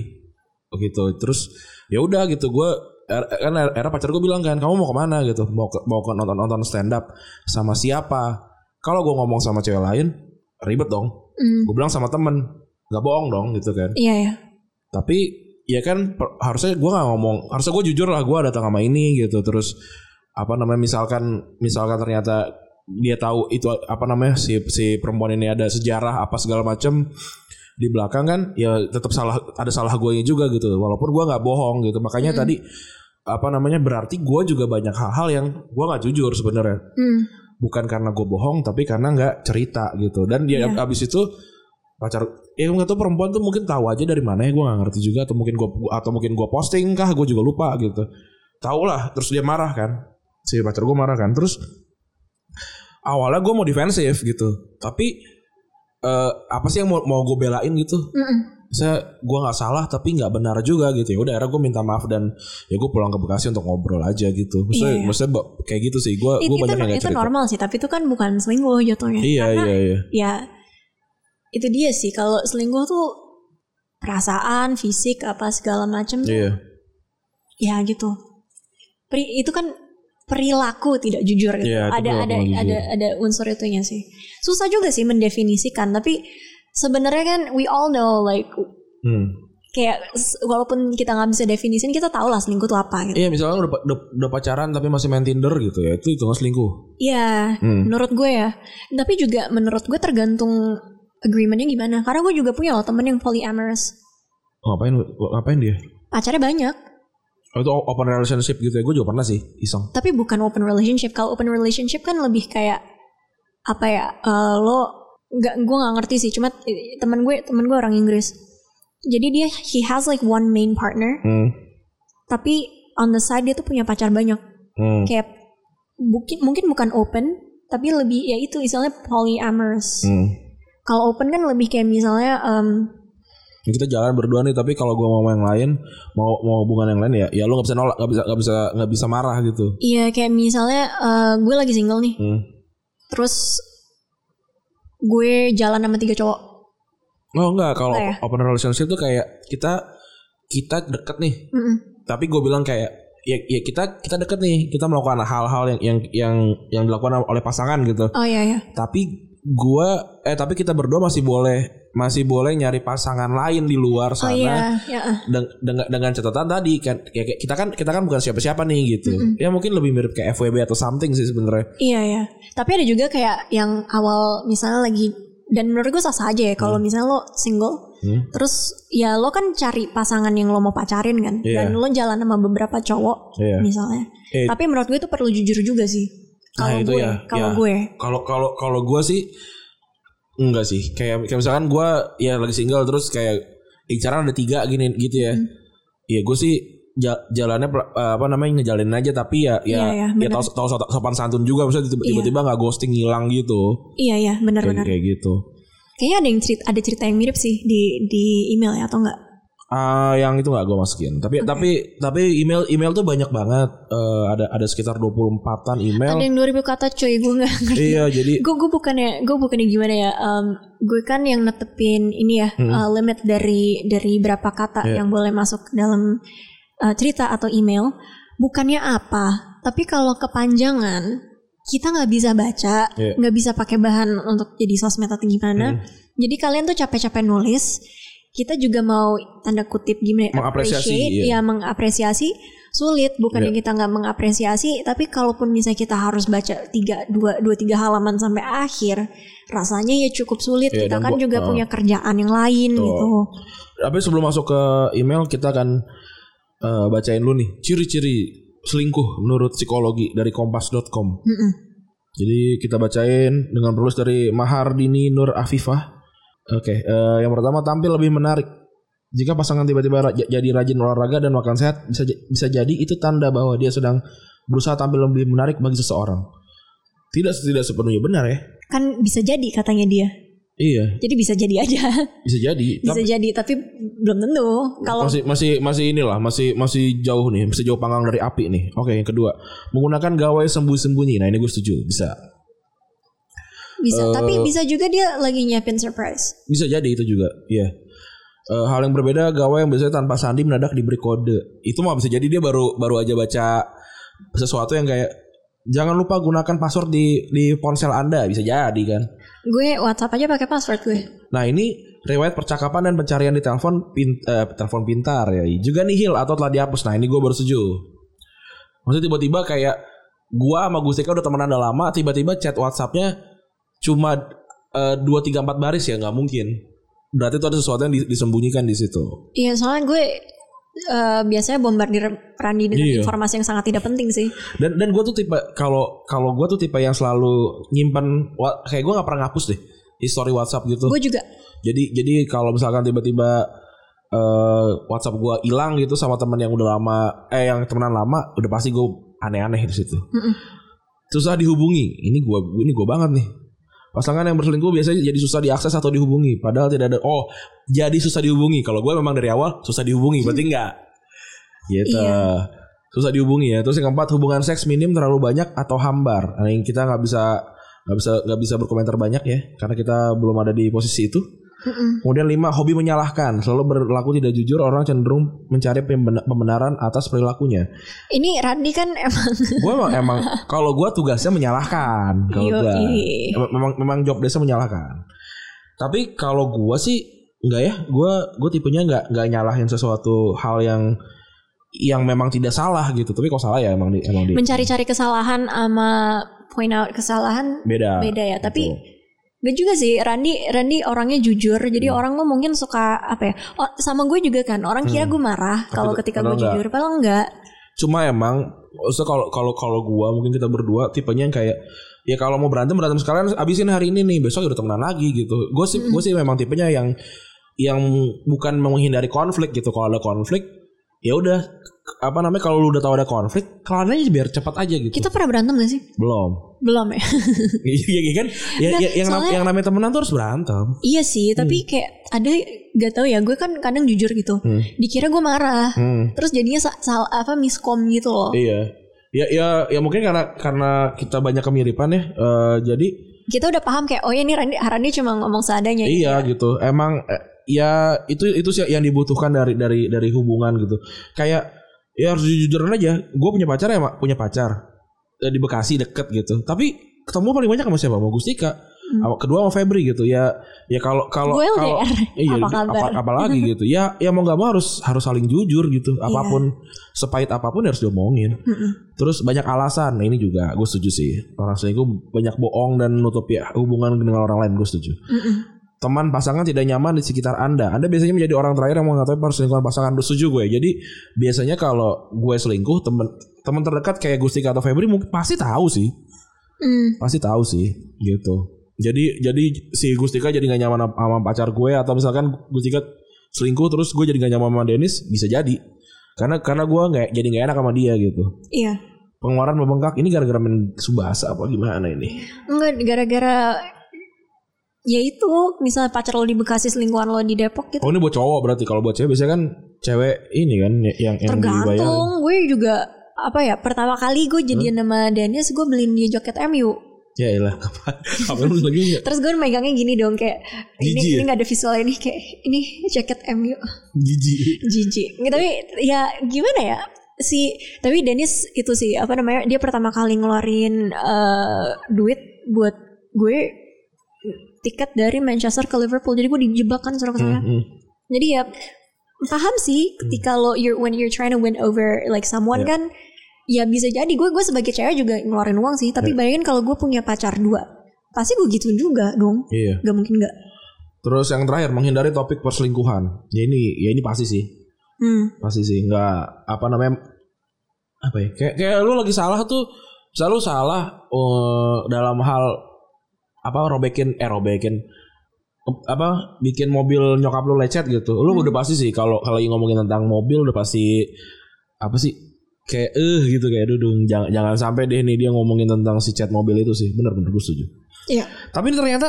Gitu terus ya udah gitu gue kan era pacar gue bilang kan kamu mau ke mana? gitu. Mau ke, mau ke nonton nonton stand up sama siapa? Kalau gue ngomong sama cewek lain ribet dong. Mm. gue bilang sama temen nggak bohong dong gitu kan. Iya ya tapi ya kan per- harusnya gue nggak ngomong harusnya gue jujur lah gue datang sama ini gitu. Terus apa namanya misalkan misalkan ternyata dia tahu itu apa namanya si si perempuan ini ada sejarah apa segala macem di belakang kan ya tetap salah ada salah gue juga gitu. Walaupun gue nggak bohong gitu. Makanya tadi apa namanya berarti gue juga banyak hal-hal yang gue nggak jujur sebenarnya. Hmm. bukan karena gue bohong tapi karena nggak cerita gitu. Dan dia Iya. abis itu pacar ya nggak tahu perempuan tuh mungkin tahu aja dari mana ya gue nggak ngerti juga. Atau mungkin gue atau mungkin gue posting kah gue juga lupa gitu. Tahu lah terus dia marah kan. Si pacar gue marah kan. Terus awalnya gue mau defensif gitu. Tapi eh, apa sih yang mau mau gue belain gitu? Mm-mm. saya gue nggak salah tapi nggak benar juga gitu. Ya udah akhirnya gue minta maaf dan ya gue pulang ke Bekasi untuk ngobrol aja gitu. Maksudnya iya. maksudnya kayak gitu sih. Gue gue itu, banyak yang nggak itu cerita. normal sih tapi itu kan bukan selingkuh jatuhnya. Iya Karena iya iya. ya itu dia sih kalau selingkuh tuh perasaan, fisik apa segala macam tuh Iya. ya gitu. Pri, itu kan perilaku tidak jujur gitu. Itu ada ada jujur. ada ada unsur itunya sih. Susah juga sih mendefinisikan, tapi sebenarnya kan we all know like Hmm. kayak walaupun kita nggak bisa definisin kita tahu lah selingkuh itu apa gitu. Iya misalnya udah, udah, udah pacaran tapi masih main Tinder gitu ya itu itu selingkuh. Iya, Hmm. menurut gue ya. Tapi juga menurut gue tergantung agreementnya gimana. Karena gue juga punya loh temen yang polyamorous. Ngapain ngapain dia? Pacarnya banyak, Oh, itu open relationship gitu ya gue juga pernah sih iseng. tapi bukan open relationship. Kalau open relationship kan lebih kayak apa ya? eh, lo nggak gue nggak ngerti sih. Cuma temen gue temen gue orang Inggris. Jadi dia he has like one main partner, Hmm. tapi on the side dia tuh punya pacar banyak. Hmm. Kayak mungkin mungkin bukan open, tapi lebih ya itu istilahnya polyamorous. Hmm. Kalau open kan lebih kayak misalnya em, Kita jalan berdua nih tapi kalau gue mau yang lain mau mau hubungan yang lain ya ya lu nggak bisa nolak nggak bisa nggak bisa nggak bisa marah gitu. Iya kayak misalnya eh, gue lagi single nih, Hmm. terus gue jalan sama tiga cowok. Oh enggak kalau ya? open relationship tuh kayak kita kita deket nih Mm-mm. tapi gue bilang kayak ya, ya kita kita deket nih kita melakukan hal-hal yang yang yang yang dilakukan oleh pasangan gitu Oh iya iya. tapi gua eh tapi kita berdua masih boleh masih boleh nyari pasangan lain di luar Oh sana iya, ya. eh. deng- dengan dengan catatan tadi kan kayak kita kan kita kan bukan siapa-siapa nih gitu ya mungkin lebih mirip kayak FWB atau something sih sebenarnya Iya ya. Tapi ada juga kayak yang awal misalnya lagi dan menurut gue sah-sah aja ya kalau misalnya lo single, Hmm. terus ya lo kan cari pasangan yang lo mau pacarin kan, Iya. dan lo jalan sama beberapa cowok Iya. misalnya. Eh. Tapi menurut gue itu perlu jujur juga sih. Nah, Kalau itu gue, ya, kalau ya. gue, kalau kalau kalau gua sih enggak sih kayak kayak misalkan gua ya lagi single terus kayak incaran ada tiga gini gitu ya Hmm. Iya gue sih ja- jalannya eh, apa namanya ngejalanin aja tapi ya Iya, ya iya, ya benar. tahu tahu so- sopan santun juga misalnya Iya. tiba-tiba nggak ghosting hilang gitu iya ya, kayak, benar-benar. kayak gitu Kayaknya ada yang cerita, ada cerita yang mirip sih di di email ya atau enggak? Ah, yang itu nggak gue masukin tapi tapi tapi email email tuh banyak banget Eh, ada ada sekitar 24an email Ada yang 2000 kata cuy, gue nggak ngerti. iya jadi gue gue bukannya gue bukannya gimana ya em, gue kan yang netepin ini ya Hmm. uh, limit dari dari berapa kata Iya. yang boleh masuk dalam uh, cerita atau email bukannya apa tapi kalau kepanjangan kita nggak bisa baca Iya. nggak bisa pakai bahan untuk jadi sosmed atau gimana Hmm. jadi kalian tuh capek-capek nulis kita juga mau tanda kutip gimana ya, Mengapresiasi, iya. ya mengapresiasi sulit bukannya Iya. kita nggak mengapresiasi tapi kalaupun misalnya kita harus baca tiga dua dua tiga halaman sampai akhir rasanya ya cukup sulit Iya, kita kan gua- juga uh, punya kerjaan yang lain Betul. gitu tapi sebelum masuk ke email kita akan eh, bacain lu nih ciri-ciri selingkuh menurut psikologi dari kompas.com Mm-mm. Jadi kita bacain dengan penulis dari Mahardini Nur Afifah. Oke, eh, yang pertama tampil lebih menarik. Jika pasangan tiba-tiba ra- jadi rajin olahraga dan makan sehat, bisa bisa jadi itu tanda bahwa dia sedang berusaha tampil lebih menarik bagi seseorang. Tidak tidak sepenuhnya benar ya. kan bisa jadi katanya dia Iya, jadi bisa jadi aja bisa jadi. bisa Tapi jadi tapi belum tentu kalau masih masih masih inilah, masih masih jauh nih, masih jauh panggang dari api nih. Oke, yang kedua, menggunakan gawai sembunyi-sembunyi. Nah, ini gue setuju, bisa. Bisa Eh, tapi bisa juga dia lagi nyiapin surprise Bisa jadi itu juga, iya. Eh, hal yang berbeda gawai yang biasanya tanpa sandi mendadak diberi kode. Itu mah bisa jadi dia baru baru aja baca sesuatu yang kayak jangan lupa gunakan password di di ponsel Anda, bisa jadi kan. gue WhatsApp aja pakai password gue Nah, ini riwayat percakapan dan pencarian di telepon pin, eh, telepon pintar ya. Juga nihil atau telah dihapus. Nah, ini gue baru setuju. Maksudnya tiba-tiba kayak gua sama Gustika udah temenan udah lama, tiba-tiba chat WhatsApp-nya cuma eh, dua tiga empat baris ya nggak mungkin. Berarti itu ada sesuatu yang di- disembunyikan di situ. Iya soalnya gue eh, biasanya bombardir Randi dengan Iya. informasi yang sangat tidak penting sih. Dan dan gue tuh tipe kalau kalau gue tuh tipe yang selalu nyimpen wa- kayak gue nggak pernah ngapus deh history WhatsApp gitu. Gue juga. Jadi jadi kalau misalkan tiba-tiba eh, WhatsApp gue hilang gitu sama teman yang udah lama eh yang temenan lama udah pasti gue aneh-aneh di situ. Mm-mm. Susah dihubungi. Ini gue ini gue banget nih. Pasangan yang berselingkuh biasanya jadi susah diakses atau dihubungi. Padahal tidak ada. Oh, jadi susah dihubungi. Kalau gue memang dari awal susah dihubungi. Berarti enggak. Gitu. Iya. Susah dihubungi ya. Terus yang keempat hubungan seks minim terlalu banyak atau hambar. Nah, yang kita nggak bisa nggak bisa nggak bisa berkomentar banyak ya karena kita belum ada di posisi itu. Mm-mm. Kemudian lima hobi menyalahkan, selalu berlaku tidak jujur, orang cenderung mencari pemben- pembenaran atas perilakunya. Ini Randy kan emang Gue emang, emang kalau gue tugasnya menyalahkan, kalau gue memang memang job desa menyalahkan. Tapi kalau gue sih enggak ya, gue gue tipenya nggak nggak nyalahin sesuatu hal yang yang memang tidak salah gitu. Tapi kalau salah ya emang di, emang di mencari-cari kesalahan sama point out kesalahan beda. beda ya. Tapi Betul. Gak juga sih, Randy Randy orangnya jujur, jadi Hmm. orang mungkin suka apa ya? Oh, sama gue juga kan, orang kira gue marah kalau ketika gue enggak. jujur, padahal enggak. Cuma emang maksudnya kalau kalau kalau gua mungkin kita berdua tipenya yang kayak ya kalau mau berantem berantem sekalian abisin hari ini nih besok udah temenan lagi gitu. Gue sih gue sih memang tipenya yang yang bukan menghindari konflik gitu. Kalau ada konflik ya udah apa namanya kalau lu udah tahu ada konflik kalian aja biar cepat aja gitu. Kita pernah berantem gak sih? Belum. Belum ya. Iya iya kan? Ya, Nah, ya- yang soalnya- yang namanya temenan tuh harus berantem. iya sih, tapi kayak ada gak tahu ya, gue kan kadang jujur gitu. Hmm. Dikira gue marah. Hmm. Terus jadinya sa- sal apa miskom gitu loh. Iya. Ya ya ya mungkin karena karena kita banyak kemiripan ya. eh, jadi Kita udah paham kayak oh ya ini Randy, Randy cuma ngomong seadanya. Iya gitu. Emang eh, ya itu itu sih yang dibutuhkan dari dari dari hubungan gitu. Kayak ya harus jujuran aja. Gue punya pacar ya, Mak. punya pacar Eh, di Bekasi deket gitu. Tapi ketemu paling banyak sama siapa? Sama Gustika. Sama- Kedua sama Febri gitu. Ya ya kalau kalau Gue kalau iya Apa apa, kabar? apalagi gitu. Ya ya mau nggak mau harus harus saling jujur gitu. Apa pun sepahit apa pun harus diomongin. Terus banyak alasan. Nah ini juga gue setuju sih. Orang selingkuh banyak bohong dan nutup ya hubungan dengan orang lain gue setuju. Teman pasangan tidak nyaman di sekitar Anda. Anda biasanya menjadi orang terakhir yang mengetahui perselingkuhan pasangan. Gue setuju gue. Jadi biasanya kalau gue selingkuh temen teman terdekat kayak Gustika atau Febri mungkin pasti tahu sih. Mm. Pasti tahu sih gitu. Jadi jadi si Gustika jadi gak nyaman sama pacar gue atau misalkan Gustika selingkuh terus gue jadi gak nyaman sama Dennis bisa jadi. Karena karena gue nggak jadi nggak enak sama dia gitu. Iya. Pengeluaran membengkak ini gara-gara main subasa apa gimana ini? Enggak gara-gara ya itu misalnya pacar lo di Bekasi selingkuhan lo di Depok gitu. Oh ini buat cowok berarti. Kalau buat cewek biasanya kan cewek ini kan yang yang dibayarin. tergantung. Gue juga apa ya pertama kali gue jadian sama Dennis gue beliin dia jaket MU Ya ilah kapan kapan lu lagi? Ya? terus gue megangnya gini dong kayak ini ya? ini nggak ada visualnya ini kayak ini jaket MU jijik. Nggak, tapi ya gimana ya si tapi Dennis itu sih apa namanya dia pertama kali ngeluarin eh, duit buat gue tiket dari Manchester ke Liverpool jadi gue dijebak kan suruh ke sana Hmm, hmm. Jadi ya paham sih ketika lo you're when you're trying to win over like someone Yeah. kan ya bisa jadi gue gue sebagai cewek juga ngeluarin uang sih tapi bayangin kalau gue punya pacar dua pasti gue gituin juga dong Iya. gak mungkin gak Terus yang terakhir menghindari topik perselingkuhan. Ya ini ya ini pasti sih. hmm. Pasti sih nggak apa namanya apa ya? Kayak kayak lu lagi salah tuh selalu salah eh, dalam hal apa robekin eh robekin apa bikin mobil nyokap lu lecet gitu. Lu udah pasti sih kalau kalau ngomongin tentang mobil udah pasti apa sih kayak eh gitu kayak dudung jangan jangan sampai deh nih dia ngomongin tentang si cat mobil itu sih. Bener bener gue setuju. Iya. Tapi ini ternyata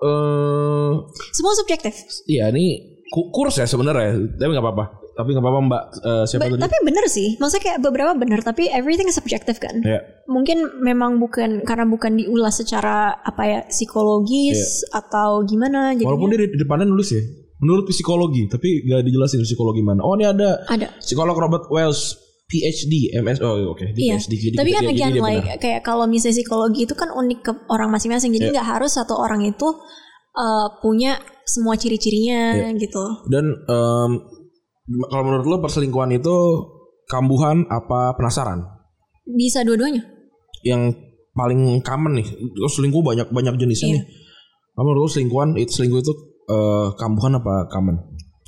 eh semua subjektif. iya ini ku- kurs ya sebenarnya tapi nggak apa-apa tapi nggak apa-apa mbak Eh, siapa Ba- tadi tapi bener sih maksudnya kayak beberapa bener tapi everything is subjective kan ya mungkin memang bukan karena bukan diulas secara apa ya psikologis atau gimana jadi Iya. walaupun dia di depannya nulis ya menurut psikologi tapi nggak dijelasin psikologi mana oh ini ada ada psikolog Robert Wells PhD MS oh oke di Iya, PhD jadi tapi kan jadi again like benar. kayak kalau misalnya psikologi itu kan unik ke orang masing-masing. Jadi Iya. nggak harus satu orang itu uh, punya semua ciri-cirinya Iya. gitu. dan em, kalau menurut lo perselingkuhan itu kambuhan apa penasaran Bisa dua-duanya. yang paling common nih lo selingkuh banyak banyak jenisnya Iya. nih kamu menurut lo selingkuhan itu selingkuh itu eh, kambuhan apa common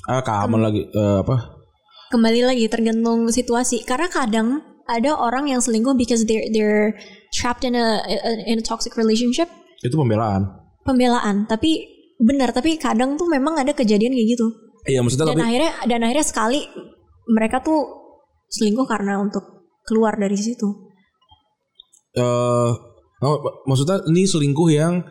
ah common lagi eh, apa Kembali lagi tergantung situasi. Karena kadang ada orang yang selingkuh because they're they're trapped in a in a toxic relationship. itu pembelaan Pembelaan. Tapi benar. Tapi kadang tuh memang ada kejadian kayak gitu. Iya maksudnya Dan tapi akhirnya dan akhirnya sekali mereka tuh selingkuh karena untuk keluar dari situ. eh oh, maksudnya ini selingkuh yang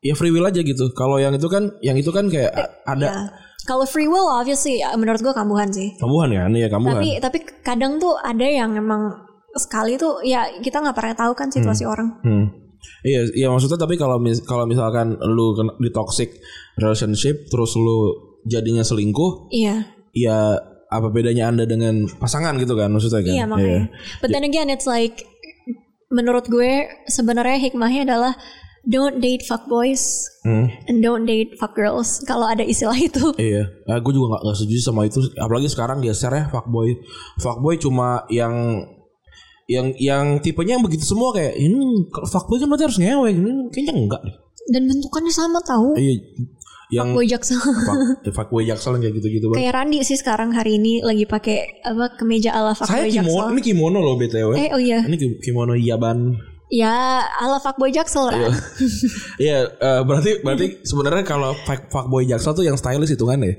ya free will aja gitu kalau yang itu kan yang itu kan kayak a- ada Ya. Kalau free will obviously ya, menurut gua kambuhan sih. kambuhan ya ini ya kambuhan Tapi tapi kadang tuh ada yang emang sekali tuh ya kita nggak pernah tahu kan situasi orang. Hmm. Iya, iya maksudnya tapi kalau mis kalau misalkan lu di toxic relationship terus lu jadinya selingkuh, Iya. ya apa bedanya Anda dengan pasangan gitu kan maksudnya kan? Iya makanya. But then again it's like menurut gue sebenarnya hikmahnya adalah don't date fuckboys Hmm. and don't date fuckgirls kalau ada istilah itu. Iya, nah, gue juga gak, setuju sama itu. Apalagi sekarang geser ya fuckboy. Fuckboy cuma yang yang yang tipenya yang begitu semua kayak ini kalau fuckboy kan berarti harus ngewe. Ini kayaknya enggak deh. Dan bentukannya sama tahu. Iya, yang Boy jaksel. fuck, fuckboy jaksel yang kayak gitu-gitu banget. Kayak Randi sih sekarang hari ini lagi pakai apa kemeja ala Saya fuckboy kimono, jaksel. ini kimono loh btw. Eh oh iya. Ini ki- kimono Yaban. Ya ala fuckboy jaksel Ran. Iya, eh, berarti berarti sebenarnya kalau fuck, fuckboy jaksel tuh yang stylish itu kan ya?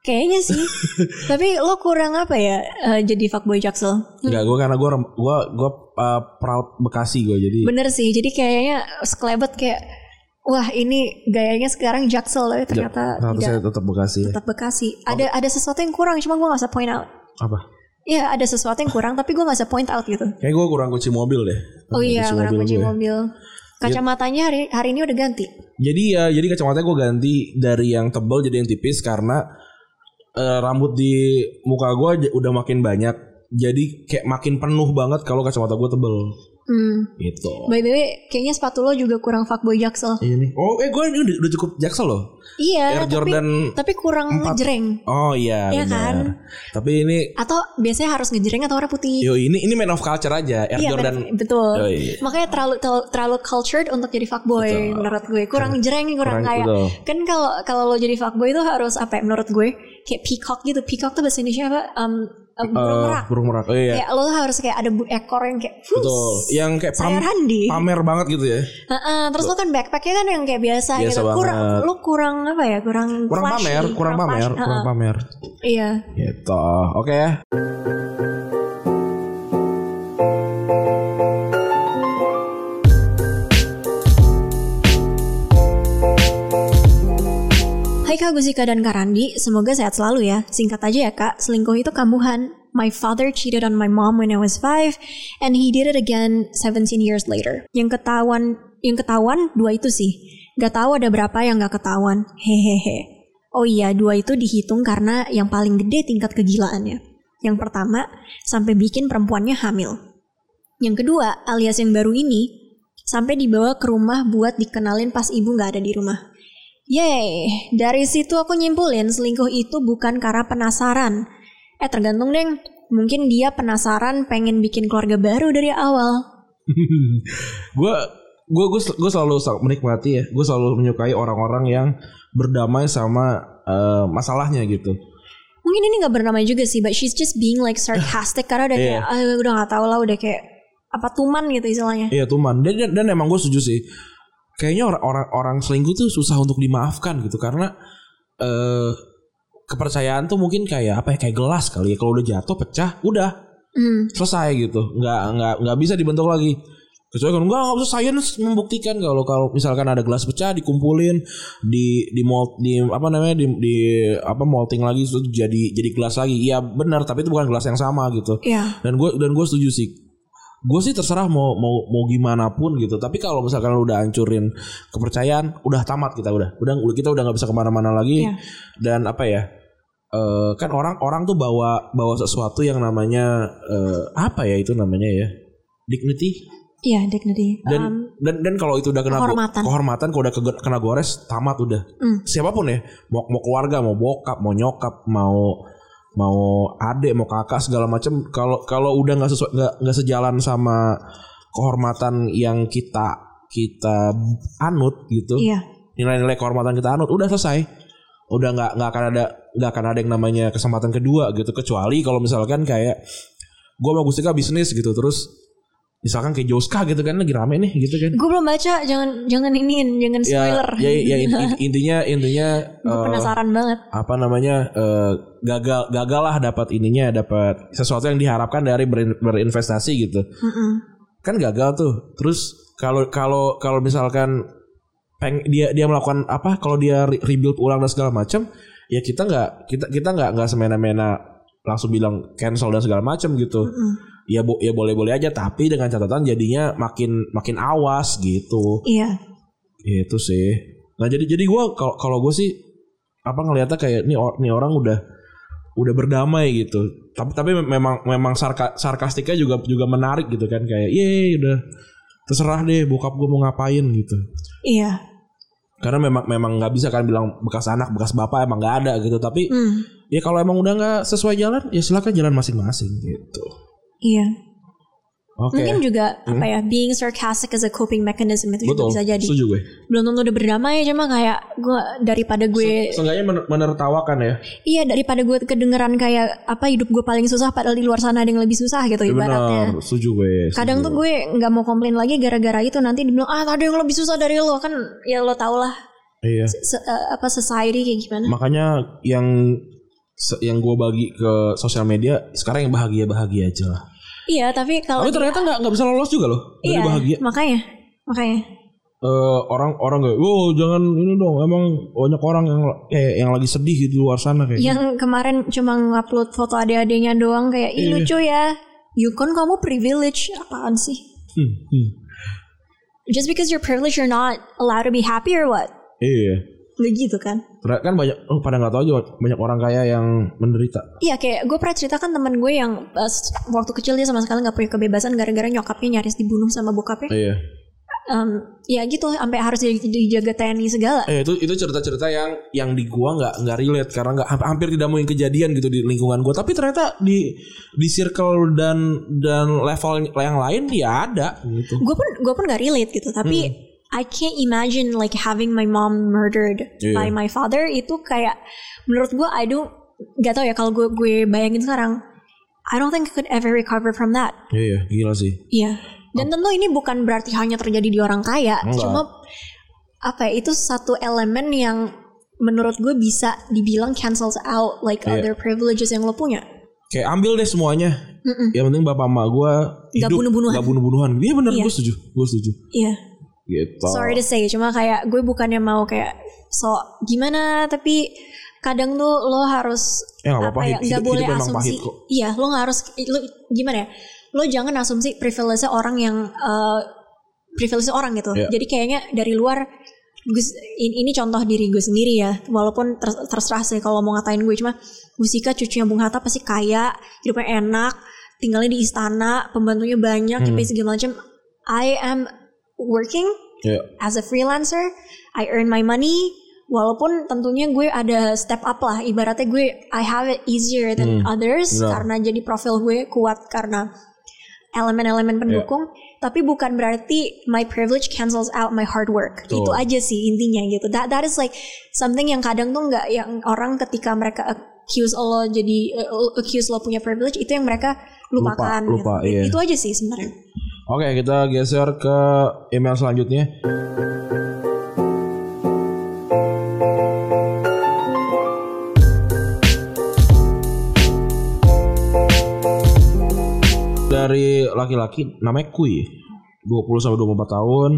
Kayaknya sih. Tapi lo kurang apa ya eh, jadi fuckboy jaksel? Enggak, gue karena gue gue gue uh, proud Bekasi gue jadi. Bener sih. Jadi kayaknya sekelebet kayak wah ini gayanya sekarang jaksel tapi ternyata Ternyata saya tidak tetap Bekasi ya. tetap Bekasi. Ada ada sesuatu yang kurang cuma gue gak bisa point out. Apa? Iya ada sesuatu yang kurang tapi gue gak bisa point out gitu. Kayak gue kurang kunci mobil deh. Oh iya kurang kunci gue. mobil. Kacamatanya hari hari ini udah ganti. Jadi ya, jadi kacamatanya gue ganti dari yang tebal jadi yang tipis karena eh, rambut di muka gue udah makin banyak. Jadi kayak makin penuh banget kalau kacamata gue tebel. Hmm. Gitu. By the way, kayaknya sepatu lo juga kurang fuckboy jaksel. Iya nih. Oh, eh gue ini udah, udah cukup jaksel loh. Iya, Air tapi Jordan tapi kurang ngejreng. Oh iya, Iya benar. kan? Tapi ini Atau biasanya harus ngejreng atau warna putih. yo ini ini man of culture aja. Air Iya Jordan. men- betul. Oh, iya. Makanya terlalu terlalu, cultured untuk jadi fuckboy menurut gue. Kurang jreng, kurang, Kurang, kayak. betul. Kan kalau kalau lo jadi fuckboy itu harus apa ya menurut gue? Kayak peacock gitu. Peacock tuh bahasa Indonesia apa? Um, um, burung merak. burung merak. Oh iya. Kayak lo harus kayak ada ekor yang kayak "Hus, Betul. Yang kayak Randi. pamer banget gitu ya. Heeh, terus lo kan backpacknya kan yang kayak biasa, Biasa gitu. Kurang lo kurang apa ya? Kurang Kurang flashy, pamer, kurang pamer, kurang pamer. Iya. Gitu. Oke ya. Hai Kak Gusika dan Kak Randi, semoga sehat selalu ya. Singkat aja ya Kak, selingkuh itu kambuhan. My father cheated on my mom when I was 5 and he did it again 17 years later. Yang ketahuan, yang ketahuan dua itu sih. Gak tahu ada berapa yang gak ketahuan. Hehehe. Oh iya, dua itu dihitung karena yang paling gede tingkat kegilaannya. Yang pertama, sampai bikin perempuannya hamil. Yang kedua, alias yang baru ini, sampai dibawa ke rumah buat dikenalin pas ibu gak ada di rumah. Yeay, dari situ aku nyimpulin selingkuh itu bukan karena penasaran. Eh tergantung deng, mungkin dia penasaran pengen bikin keluarga baru dari awal. gue gue gue selalu sel- menikmati ya gue selalu menyukai orang-orang yang berdamai sama eh, masalahnya gitu Mungkin ini gak bernamai juga sih, but she's just being like sarcastic karena udah kayak, ah, udah gak tau lah, udah kayak apa tuman gitu istilahnya. iya tuman dan, dan dan emang gue setuju sih kayaknya orang orang orang selingkuh tuh susah untuk dimaafkan gitu karena eh kepercayaan tuh mungkin kayak apa ya kayak gelas kali ya. Kalau udah jatuh pecah udah. Hmm, selesai gitu. Nggak nggak nggak bisa dibentuk lagi. Kecuali kalau nggak nggak usah sains membuktikan kalau kalau misalkan ada gelas pecah dikumpulin di di mold di apa namanya di, di apa molting lagi terus jadi jadi gelas lagi. Iya benar tapi itu bukan gelas yang sama gitu. Iya. dan gue dan gue setuju sih gue sih terserah mau mau mau gimana pun gitu tapi kalau misalkan lu udah hancurin kepercayaan udah tamat kita udah udah kita udah nggak bisa ke mana-mana lagi Iya. dan apa ya eh, kan orang orang tuh bawa bawa sesuatu yang namanya eh, apa ya itu namanya ya dignity Iya, dignity. dan Um, dan dan kalau itu udah kena go- kehormatan. kehormatan kalau udah ke- kena gores tamat udah Hmm. siapa pun ya mau mau keluarga mau bokap mau nyokap mau mau adik mau kakak segala macam kalau kalau udah nggak sesuai nggak nggak sejalan sama kehormatan yang kita kita anut gitu iya. nilai-nilai kehormatan kita anut udah selesai udah nggak nggak akan ada nggak akan ada yang namanya kesempatan kedua gitu kecuali kalau misalkan kayak gue sama Gustika bisnis gitu terus misalkan kayak Joska gitu kan lagi rame nih gitu kan Gue belum baca, jangan jangan iniin, jangan ya spoiler. ya, ya in- in- intinya intinya Gue eh, penasaran banget. apa namanya eh, gagal gagal lah dapat ininya dapat sesuatu yang diharapkan dari berin- berinvestasi gitu Mm-mm. kan gagal tuh terus kalau kalau kalau misalkan peng dia dia melakukan apa kalau dia re- rebuild ulang dan segala macam ya kita nggak kita kita nggak nggak semena-mena langsung bilang cancel dan segala macam gitu Mm-mm. Ya bo ya boleh-boleh aja tapi dengan catatan jadinya makin makin awas gitu Iya. itu sih nah jadi jadi gue kalau kalau gue sih apa ngelihatnya kayak nih or- nih orang udah udah berdamai gitu tapi tapi memang memang sarka, sarkastiknya juga juga menarik gitu kan kayak ye udah terserah deh bokap gue mau ngapain gitu Iya. karena memang memang nggak bisa kan bilang bekas anak bekas bapak emang nggak ada gitu tapi Hmm. ya kalau emang udah nggak sesuai jalan ya silakan jalan masing-masing gitu Iya. oke. Mungkin juga apa ya being sarcastic as a coping mechanism itu betul. juga bisa jadi. setuju gue. Belum tentu udah berdamai cuma kayak gue daripada gue seenggaknya mener- menertawakan ya. Iya daripada gue kedengeran kayak apa hidup gue paling susah padahal di luar sana ada yang lebih susah gitu Ya ibaratnya. benar. Setuju gue Kadang tuh gue nggak mau komplain lagi gara-gara itu nanti dibilang ah ada yang lebih susah dari lo. Kan ya lo tau lah. Iya. Se- eh, apa society kayak gimana. makanya yang se- yang gue bagi ke sosial media sekarang yang bahagia bahagia aja lah Iya tapi kalau tapi ternyata nggak nggak bisa lolos juga loh dari iya bahagia makanya makanya Eh, orang orang kayak wow jangan ini dong emang banyak orang yang kayak yang lagi sedih di luar sana kayak yang kemarin cuma ngupload foto adik-adiknya doang kayak ih Iya. lucu ya. Yukon kamu privilege apaan sih? Hmm, hmm. Just because you're privileged you're not allowed to be happy or what? iya Gak gitu kan? Kan banyak oh, pada nggak tahu juga banyak orang kaya yang menderita Iya kayak gue pernah ceritakan teman gue yang pas waktu kecil dia sama sekali nggak punya kebebasan gara-gara nyokapnya nyaris dibunuh sama bokapnya. iya Em, ya gitu sampai harus di- dijaga TNI segala. Eh itu itu cerita-cerita yang yang di gua nggak nggak relate karena nggak hampir- tidak mungkin kejadian gitu di lingkungan gua. Tapi ternyata di di circle dan dan level yang lain ya ada gitu. Gue pun gue pun nggak relate gitu tapi I can't imagine like having my mom murdered Iya. by my father itu kayak menurut gue I don't gak tau ya kalau gue gue bayangin sekarang I don't think I could ever recover from that. Iya, gila sih. Iya. Dan tentu ini bukan berarti hanya terjadi di orang kaya, Enggak. cuma apa ya itu satu elemen yang menurut gue bisa dibilang cancels out like Iya. other privileges yang lo punya. Kayak ambil deh semuanya. Yang penting bapak emak gua Nggak hidup bunuh-bunuhan. nggak bunuh-bunuhan. Iya benar, Iya. gue setuju. Gue setuju. Iya. Gitu. Sorry to say, cuma kayak gue bukannya mau kayak so gimana, tapi kadang tuh lo harus Ya, nggak apa-apa, apa ya hidup- nggak hidup boleh memang asumsi. Iya, lo nggak harus lo gimana ya? Lo jangan asumsi privilege orang yang eh, privilege orang gitu. Iya. Jadi kayaknya dari luar gue, ini, ini contoh diri gue sendiri ya. Walaupun ter- terserah sih kalau mau ngatain gue cuma Gusika cucunya Bung Hatta pasti kaya, hidupnya enak, tinggalnya di istana, pembantunya banyak, hmm. segala macam. I am working Ya. as a freelancer, I earn my money. Walaupun tentunya gue ada step up lah, ibaratnya gue I have it easier than others Hmm. benar. karena jadi profil gue kuat karena elemen-elemen pendukung. Tapi bukan berarti my privilege cancels out my hard work. Betul. Itu aja sih intinya gitu. That that is like something yang kadang tuh nggak yang orang ketika mereka accuse lo jadi uh, accuse lo punya privilege itu yang mereka lupakan. lupa, gitu. iya. Itu aja sih sebenarnya. Oke, kita geser ke email selanjutnya. Dari laki-laki namanya Kui. 20 sampai 24 tahun.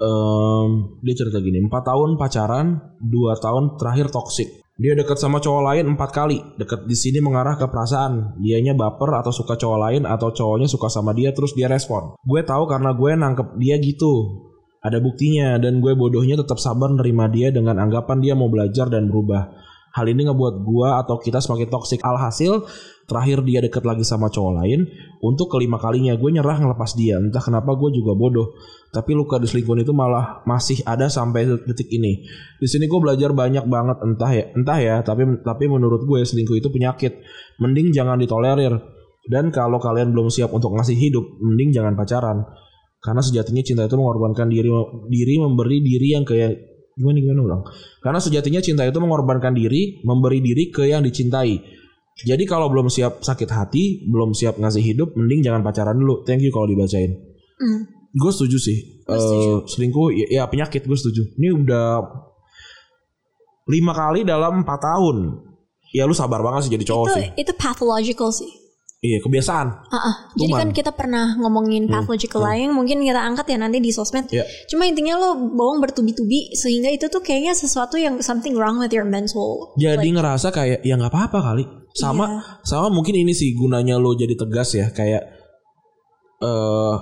Em, Dia cerita gini 4 tahun pacaran 2 tahun terakhir toksik Dia dekat sama cowok lain 4 kali. Dekat di sini mengarah ke perasaan. Dianya baper atau suka cowok lain Atau cowoknya suka sama dia terus dia respon. Gue tahu karena gue nangkep dia gitu. Ada buktinya Dan gue bodohnya tetap sabar nerima dia Dengan anggapan dia mau belajar dan berubah Hal ini ngebuat gua atau kita semakin toksik. Alhasil terakhir dia deket lagi sama cowok lain. Untuk kelima kalinya gue nyerah ngelepas dia. Entah kenapa gue juga bodoh. Tapi luka diselingkuhin itu malah masih ada sampai detik ini. Di sini gue belajar banyak banget entah ya, entah ya. Tapi tapi menurut gue selingkuh itu penyakit. Mending jangan ditolerir. Dan kalau kalian belum siap untuk ngasih hidup, mending jangan pacaran. Karena sejatinya cinta itu mengorbankan diri diri memberi diri yang kayak gimana gimana ulang. Karena sejatinya cinta itu mengorbankan diri, memberi diri ke yang dicintai. Jadi kalau belum siap sakit hati, belum siap ngasih hidup, mending jangan pacaran dulu. Thank you kalau dibacain. Hmm. Gue setuju sih. Gue setuju. Eh, selingkuh ya, ya penyakit gue setuju. Ini udah lima kali dalam empat tahun. Ya lu sabar banget sih jadi cowok itu sih. itu pathological sih. Iya kebiasaan. Ah, ah. Jadi kan kita pernah ngomongin pathological lying, mungkin kita angkat ya nanti di sosmed. Iya. Cuma intinya lo bohong bertubi-tubi sehingga itu tuh kayaknya sesuatu yang something wrong with your mental. Jadi ngerasa kayak ya nggak apa-apa kali. Sama Iya. sama mungkin ini sih gunanya lo jadi tegas ya kayak eh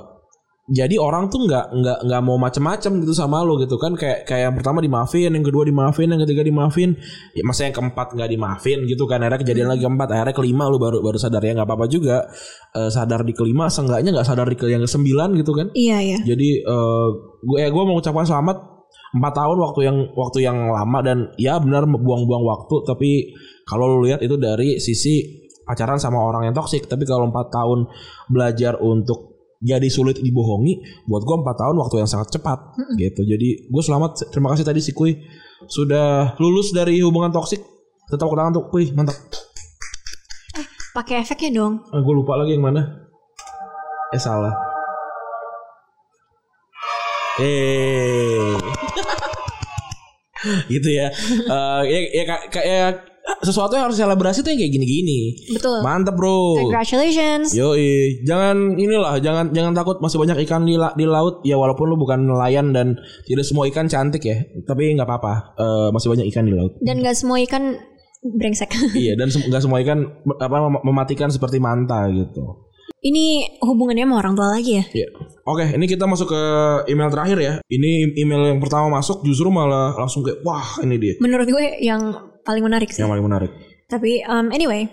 jadi orang tuh nggak nggak nggak mau macem-macem gitu sama lo gitu kan. Kayak kayak yang pertama dimaafin, yang kedua dimaafin, yang ketiga dimaafin, ya masa yang keempat nggak dimaafin gitu kan. Akhirnya kejadian lagi keempat akhirnya kelima lo baru baru sadar. Ya nggak apa-apa juga. Eh, sadar di kelima seenggaknya nggak sadar di ke yang kesembilan gitu kan. Iya iya. jadi eh gue eh, gue mau ucapkan selamat empat tahun waktu yang waktu yang lama dan ya benar buang-buang waktu. Tapi kalau lu lihat itu dari sisi pacaran sama orang yang toksik tapi kalau empat tahun belajar untuk jadi sulit dibohongi. Buat gue empat tahun waktu yang sangat cepat. Gitu. Jadi gue selamat. Terima kasih tadi si Kui. Sudah lulus dari hubungan toksik. Tetap tangan tuh Kui. Mantap. Pakai efeknya dong. ah, gue lupa lagi yang mana. Eh salah. Eh. Gitu ya. Eh, ya, ya, ka- ya, sesuatu yang harus selebrasi tuh yang kayak gini-gini Betul. mantap bro Congratulations. Yoi, jangan inilah, jangan jangan takut masih banyak ikan di, la- di laut ya walaupun lu bukan nelayan dan tidak semua ikan cantik ya, tapi nggak apa-apa, Eh, masih banyak ikan di laut. Dan gak semua ikan brengsek. iya, dan sem- nggak semua ikan apa mem- mematikan seperti manta gitu. Ini hubungannya sama orang tua lagi ya? Iya. Oke, ini kita masuk ke email terakhir ya. Ini email yang pertama masuk justru malah langsung kayak wah ini dia Menurut gue yang paling menarik sih. yang paling menarik. Tapi um, anyway.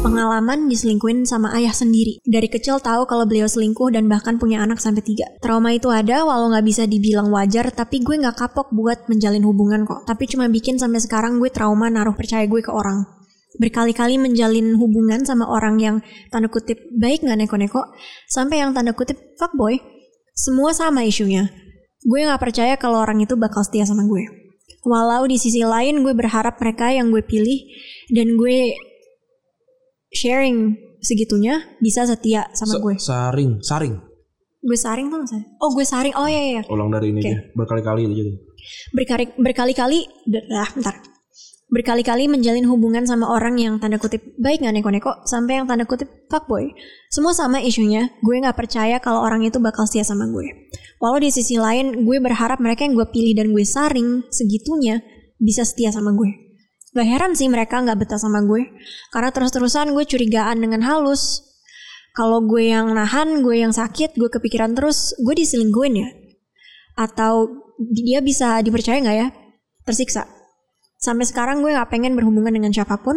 Pengalaman diselingkuhin sama ayah sendiri. Dari kecil tahu kalau beliau selingkuh dan bahkan punya anak sampai tiga. Trauma itu ada walau nggak bisa dibilang wajar, tapi gue nggak kapok buat menjalin hubungan kok. Tapi cuma bikin sampai sekarang gue trauma naruh percaya gue ke orang. Berkali-kali menjalin hubungan sama orang yang tanda kutip baik nggak neko-neko, sampai yang tanda kutip fuckboy, semua sama isunya. Gue nggak percaya kalau orang itu bakal setia sama gue. Walau di sisi lain gue berharap mereka yang gue pilih dan gue sharing segitunya bisa setia sama Sa- gue. Saring, saring. Gue saring tuh saring? Oh gue saring. Oh iya iya. Ulang dari ini Oke. aja, berkali-kali itu jadi. Berkali berkali-kali. Dah, bentar. Berkali-kali menjalin hubungan sama orang yang tanda kutip baik nggak neko-neko sampai yang tanda kutip fuckboy. Semua sama isunya. Gue nggak percaya kalau orang itu bakal setia sama gue. Walau di sisi lain gue berharap mereka yang gue pilih dan gue saring segitunya bisa setia sama gue. Gak heran sih mereka nggak betah sama gue. Karena terus-terusan gue curigaan dengan halus. Kalau gue yang nahan, gue yang sakit, gue kepikiran terus, gue diselingkuhin ya? Atau dia bisa dipercaya nggak ya? Tersiksa. Sampai sekarang gue nggak pengen berhubungan dengan siapa pun.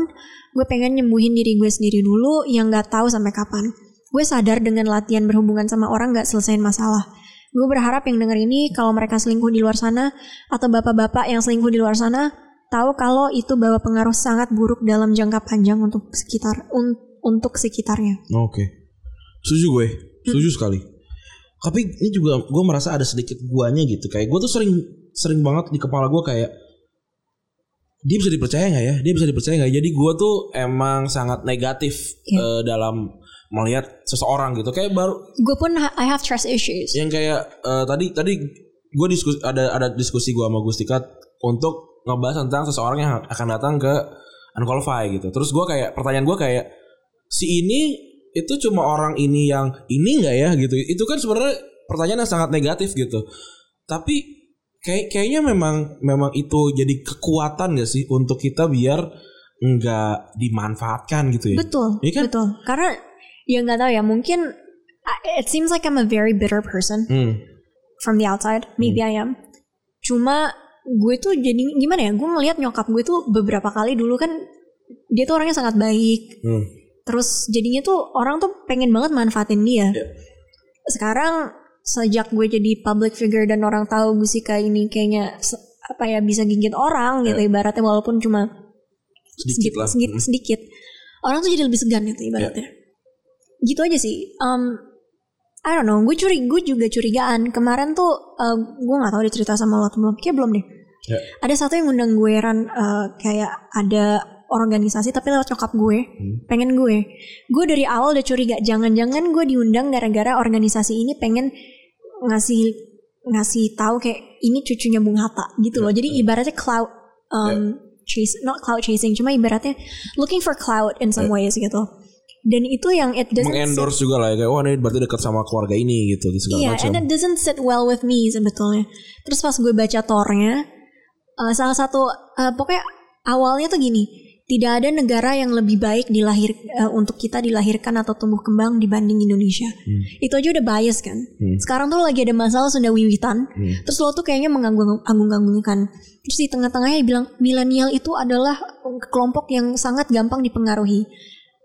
Gue pengen nyembuhin diri gue sendiri dulu yang nggak tahu sampai kapan. Gue sadar dengan latihan berhubungan sama orang nggak selesaiin masalah. Gue berharap yang denger ini kalau mereka selingkuh di luar sana atau bapak-bapak yang selingkuh di luar sana tahu kalau itu bawa pengaruh sangat buruk dalam jangka panjang untuk sekitar un- untuk sekitarnya. Oke. Setuju gue. Setuju sekali. Tapi ini juga gue merasa ada sedikit guanya gitu. Kayak gue tuh sering sering banget di kepala gue kayak dia bisa dipercaya nggak ya? Dia bisa dipercaya nggak? Jadi gue tuh emang sangat negatif Iya. eh, dalam melihat seseorang gitu. Kayak baru Gue pun ha- I have trust issues. yang kayak eh, tadi tadi gue diskusi ada ada diskusi gue sama Gustika untuk ngebahas tentang seseorang yang akan datang ke unqualified gitu. Terus gue kayak pertanyaan gue kayak si ini itu cuma orang ini yang ini nggak ya gitu. Itu kan sebenarnya pertanyaan yang sangat negatif gitu. Tapi kayak kayaknya memang memang itu jadi kekuatan gak sih untuk kita biar nggak dimanfaatkan gitu ya. Betul, Iya kan? betul. Karena ya nggak tahu ya, mungkin I- it seems like I'm a very bitter person Hmm. from the outside. Maybe I am. Cuma gue tuh jadi gimana ya? Gue ngeliat nyokap gue tuh beberapa kali dulu kan dia tuh orangnya sangat baik. Hmm. Terus jadinya tuh orang tuh pengen banget manfaatin dia. Iya. Sekarang sejak gue jadi public figure dan orang tahu Gusika ini kayaknya apa ya bisa gigit orang gitu ibaratnya walaupun cuma. Sedikit lah. sedikit, Hmm. sedikit. Orang tuh jadi lebih segan gitu ibaratnya. Gitu aja sih. Um, I don't know. Gue curi, gue juga curigaan. Kemarin tuh uh, gue nggak tahu dia cerita sama lo atau belum. Kayak belum deh. Ya. Ada satu yang ngundang gue ran uh, kayak ada organisasi tapi lewat nyokap gue pengen gue gue dari awal udah curiga jangan-jangan gue diundang gara-gara organisasi ini pengen ngasih ngasih tahu kayak ini cucunya Bung Hatta gitu loh. Jadi ibaratnya cloud um, chase, not cloud chasing, cuma ibaratnya looking for cloud in some ways gitu. Dan itu yang it doesn't sit- mengendorse juga lah ya kayak wah ini berarti dekat sama keluarga ini gitu segala Iya, macam. and it doesn't sit well with me sebetulnya. Terus pas gue baca tornya, uh, salah satu uh, pokoknya awalnya tuh gini, tidak ada negara yang lebih baik dilahir uh, untuk kita dilahirkan atau tumbuh kembang dibanding Indonesia. Itu aja udah bias kan. Sekarang tuh lagi ada masalah Sunda Wiwitan, terus lo tuh kayaknya menganggung-anggungkan. Terus di tengah-tengahnya bilang milenial itu adalah kelompok yang sangat gampang dipengaruhi.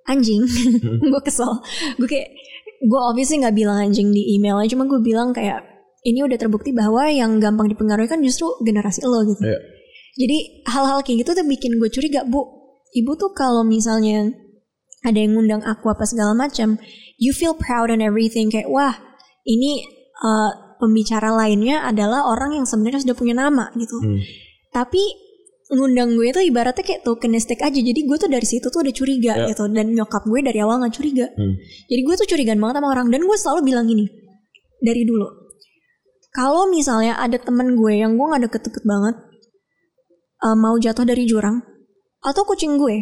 Anjing, gue kesel. Gue kayak gue obviously nggak bilang anjing di emailnya, cuma gue bilang kayak ini udah terbukti bahwa yang gampang dipengaruhi kan justru generasi lo gitu. Iya. Jadi hal-hal kayak gitu tuh bikin gue curiga, Bu. Ibu tuh kalau misalnya ada yang ngundang aku apa segala macam, you feel proud and everything kayak wah, ini uh, pembicara lainnya adalah orang yang sebenarnya sudah punya nama gitu. Tapi ngundang gue tuh ibaratnya kayak tokenistik aja. Jadi gue tuh dari situ tuh udah curiga Ya. gitu dan nyokap gue dari awal nggak curiga. Hmm. Jadi gue tuh curigaan banget sama orang dan gue selalu bilang gini dari dulu. Kalau misalnya ada temen gue yang gue nggak deket-deket banget uh, mau jatuh dari jurang atau kucing gue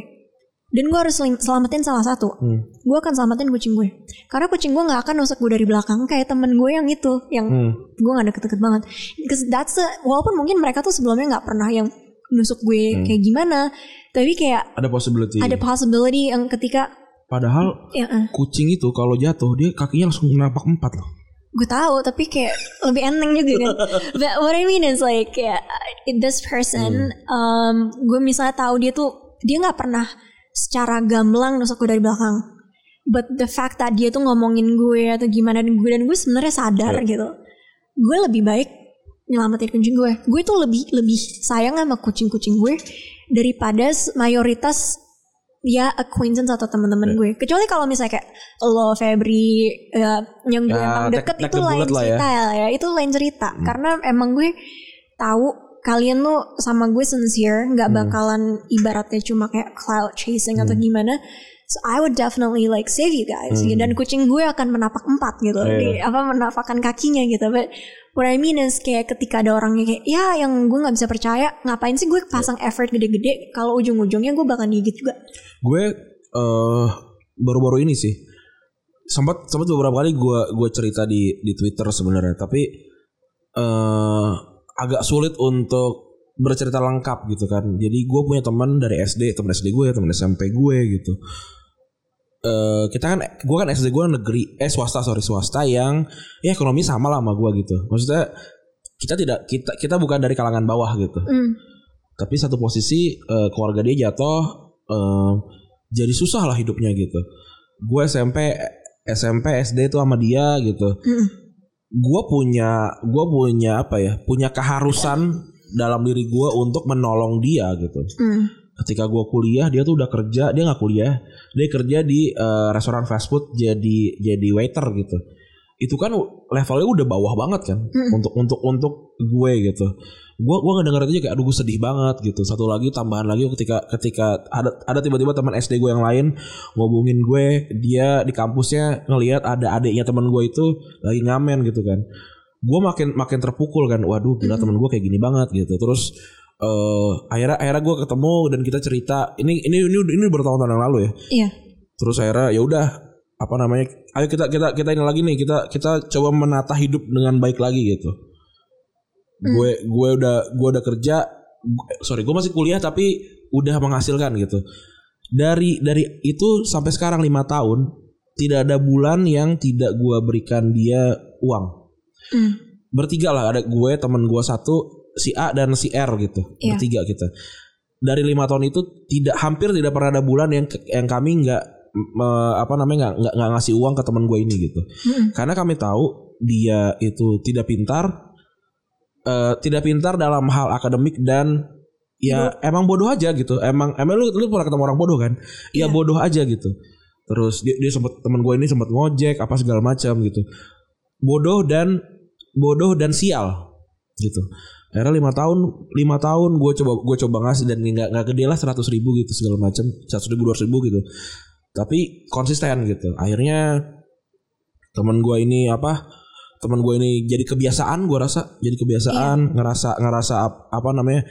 dan gue harus selamatin salah satu Hmm. gue akan selamatin kucing gue karena kucing gue nggak akan nusuk gue dari belakang kayak temen gue yang itu yang Hmm. gue nggak deket-deket banget because that's the, walaupun mungkin mereka tuh sebelumnya nggak pernah yang nusuk gue kayak gimana tapi kayak Ada possibility. ada possibility yang ketika Padahal ya eh, kucing itu kalau jatuh dia kakinya langsung napak empat loh. Gue tahu tapi kayak lebih enteng juga kan. But what I mean is like kayak this person um, gue misalnya tahu dia tuh dia nggak pernah secara gamblang nusuk gue dari belakang. But the fact that dia tuh ngomongin gue atau gimana dan gue dan gue sebenarnya sadar gitu. Gue lebih baik nyelamatin kucing gue. Gue tuh lebih lebih sayang sama kucing-kucing gue daripada mayoritas ya acquaintance atau teman-teman gue kecuali kalau misalnya kayak lo Febri ya, yang gue Ya, emang deket take itu lain ya. cerita ya. ya itu lain cerita karena emang gue tahu kalian tuh sama gue sincere nggak Hmm. bakalan ibaratnya cuma kayak cloud chasing atau gimana so I would definitely like save you guys gitu. dan kucing gue akan menapak empat gitu Hmm. Iya. di apa menapakkan kakinya gitu but what I mean is kayak ketika ada orangnya kayak ya yang gue nggak bisa percaya ngapain sih gue pasang effort gede-gede kalau ujung-ujungnya gue bakal digigit juga Gue eh baru-baru ini sih sempat sempat beberapa kali gue gue cerita di di Twitter sebenarnya tapi eh agak sulit untuk bercerita lengkap gitu kan. Jadi gue punya teman dari SD, teman SD gue, teman SMP gue gitu. Eh kita kan gue kan SD gue negeri eh swasta sorry swasta yang ya ekonomi sama lah sama gue gitu. Maksudnya kita tidak kita kita bukan dari kalangan bawah gitu. Hmm. Tapi satu posisi eh, keluarga dia jatuh eh, jadi susah lah hidupnya gitu. Gue SMP SMP SD itu sama dia gitu. Mm. Gue punya gue punya apa ya? Punya keharusan dalam diri gue untuk menolong dia gitu. Hmm. Ketika gue kuliah dia tuh udah kerja dia nggak kuliah dia kerja di eh, restoran fast food jadi jadi waiter gitu. Itu kan levelnya udah bawah banget kan untuk untuk untuk gue gitu. Gue gue ngedenger aja kayak aduh gue sedih banget gitu. Satu lagi tambahan lagi ketika ketika ada ada tiba-tiba teman SD gue yang lain ngobongin gue dia di kampusnya ngelihat ada adiknya teman gue itu lagi ngamen gitu kan. Gue makin makin terpukul kan. Waduh gila teman gue kayak gini banget gitu. Terus eh akhirnya akhirnya gue ketemu dan kita cerita. Ini ini ini ini bertahun-tahun yang lalu ya. Iya. terus akhirnya ya udah apa namanya ayo kita kita kita ini lagi nih kita kita coba menata hidup dengan baik lagi gitu. Gue gue udah gue udah kerja sorry gue masih kuliah tapi udah menghasilkan gitu. Dari dari itu sampai sekarang lima tahun tidak ada bulan yang tidak gue berikan dia uang. Hmm. bertiga lah ada gue teman gue satu si A dan si R gitu Iya. bertiga kita. Dari lima tahun itu tidak hampir tidak pernah ada bulan yang yang kami nggak apa namanya nggak nggak ngasih uang ke teman gue ini gitu. Mm-mm. karena kami tahu dia itu tidak pintar eh, tidak pintar dalam hal akademik dan ya emang bodoh aja gitu. Emang emang lu lu pernah ketemu orang bodoh kan? Ya Iya. bodoh aja gitu. Terus dia dia sempat teman gue ini sempat ngojek apa segala macam gitu. Bodoh dan bodoh dan sial gitu akhirnya lima tahun lima tahun gue coba gue coba ngasih dan nggak nggak gede lah seratus ribu gitu segala macam seratus ribu dua ribu gitu. Tapi konsisten gitu. Akhirnya teman gue ini apa teman gue ini jadi kebiasaan gue rasa jadi kebiasaan ngerasa ngerasa ap- apa namanya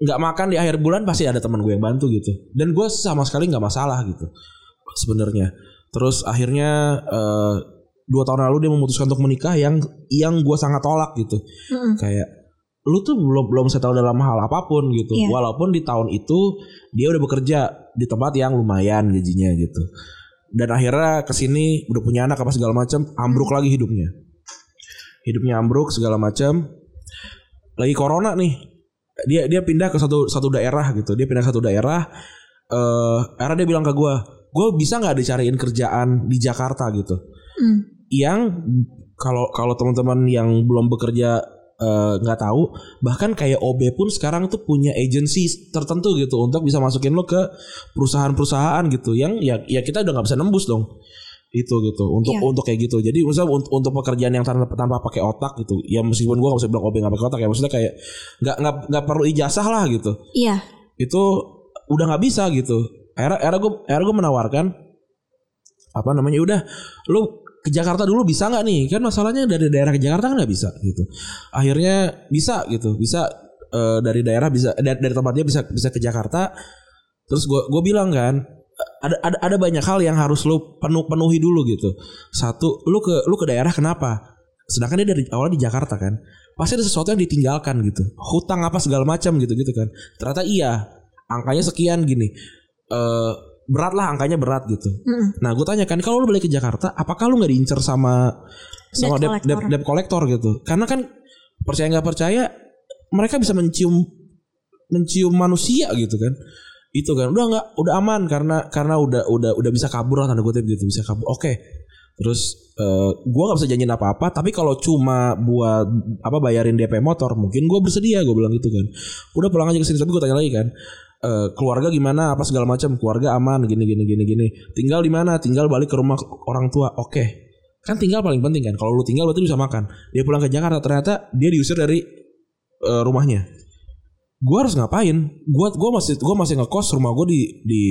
nggak makan di akhir bulan pasti ada teman gue yang bantu gitu. Dan gue sama sekali nggak masalah gitu sebenarnya. Terus akhirnya eh, dua tahun lalu dia memutuskan untuk menikah yang yang gue sangat tolak gitu. Mm-mm. kayak lu tuh belum belum settle dalam hal apa pun gitu. Iya. walaupun di tahun itu dia udah bekerja di tempat yang lumayan gajinya gitu. Dan akhirnya ke sini udah punya anak apa segala macam ambruk lagi hidupnya. Hidupnya ambruk segala macam lagi corona nih dia dia pindah ke satu satu daerah gitu. Dia pindah ke satu daerah eh akhirnya dia bilang ke gue gue bisa nggak dicariin kerjaan di Jakarta? gitu. Mm. yang kalau kalau teman-teman yang belum bekerja eh, nggak tahu bahkan kayak OB pun sekarang tuh punya agency tertentu gitu untuk bisa masukin lo ke perusahaan-perusahaan gitu yang ya ya kita udah nggak bisa nembus dong itu gitu untuk Iya. untuk kayak gitu jadi misalnya untuk, untuk pekerjaan yang tanpa tanpa pakai otak gitu ya meskipun gua nggak bisa bilang OB nggak pakai otak ya maksudnya kayak nggak nggak nggak perlu ijazah lah gitu Iya. itu udah nggak bisa gitu. Era era gue era gue menawarkan apa namanya udah lu ke Jakarta dulu bisa nggak nih kan masalahnya dari daerah ke Jakarta kan nggak bisa gitu. Akhirnya bisa gitu bisa eh, dari daerah bisa dari, dari tempat dia bisa bisa ke Jakarta. Terus gue gue bilang kan ada ada ada banyak hal yang harus lu penuh penuhi dulu gitu. Satu lu ke lu ke daerah kenapa? Sedangkan dia dari awal di Jakarta kan. Pasti ada sesuatu yang ditinggalkan gitu. Hutang apa segala macam gitu gitu kan. Ternyata iya. Angkanya sekian gini. Eh berat lah angkanya berat gitu. Mm-mm. Nah gue tanya kan kalau lu balik ke Jakarta, apakah lu nggak diincer sama sama Debt debt, debt, collector. debt collector gitu? Karena kan percaya nggak percaya, mereka bisa mencium mencium manusia gitu kan? Itu kan udah nggak udah aman karena karena udah udah udah bisa kabur lah tanda kutip gitu bisa kabur. Oke. Terus eh gue nggak bisa janjiin apa-apa, tapi kalau cuma buat apa bayarin DP motor, mungkin gue bersedia, gue bilang gitu kan. Udah pulang aja ke sini, tapi gue tanya lagi kan, eh, keluarga gimana, apa segala macam, keluarga aman, gini gini gini gini. Tinggal di mana? Tinggal balik ke rumah orang tua. Oke, kan tinggal paling penting kan. Kalau lu tinggal berarti bisa makan. Dia pulang ke Jakarta, ternyata dia diusir dari eh, rumahnya. Gue harus ngapain? Gua gua masih gua masih ngekos rumah gue di di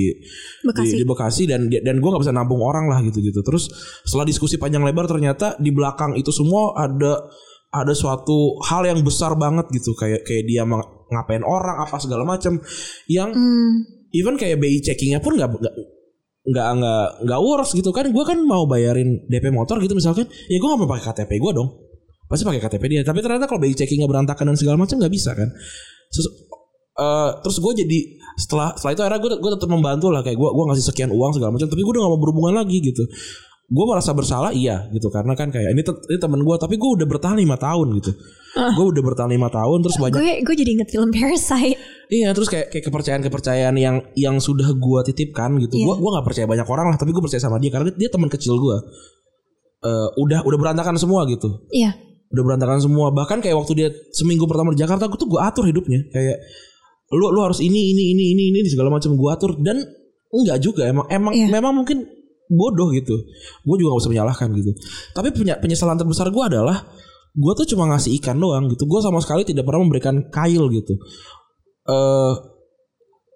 Bekasi. di, di Bekasi dan dan gue nggak bisa nampung orang lah gitu gitu terus setelah diskusi panjang lebar ternyata di belakang itu semua ada ada suatu hal yang besar banget gitu kayak kayak dia ngapain orang apa segala macam yang Hmm. even kayak BI checkingnya pun nggak nggak nggak nggak works gitu kan. Gue kan mau bayarin DP motor gitu misalkan ya gue nggak mau pakai KTP gue dong. Pasti pakai KTP dia. Tapi ternyata kalau BI checkingnya berantakan dan segala macam nggak bisa kan. Terus, eh, terus gue jadi setelah setelah itu akhirnya gue gue tetap membantu lah. Kayak gue gue ngasih sekian uang segala macam tapi gue udah gak mau berhubungan lagi gitu gue merasa bersalah iya gitu karena kan kayak ini, te- ini temen gue tapi gue udah bertahan lima tahun gitu gue udah bertahan lima tahun terus banyak Gue gue jadi inget film Parasite. Iya terus kayak kayak kepercayaan-kepercayaan yang yang sudah gua titipkan gitu. Gua gua nggak percaya banyak orang lah, tapi gua percaya sama dia karena dia, dia teman kecil gua. Eh, udah udah berantakan semua gitu. Iya. Udah berantakan semua. Bahkan kayak waktu dia seminggu pertama di Jakarta, gua tuh gua atur hidupnya kayak lu lu harus ini ini ini ini ini segala macam gua atur dan enggak juga emang emang Iya. memang mungkin bodoh gitu. Gue juga gak bisa menyalahkan gitu. Tapi penyesalan terbesar gua adalah gue tuh cuma ngasih ikan doang gitu. Gue sama sekali tidak pernah memberikan kail gitu. eh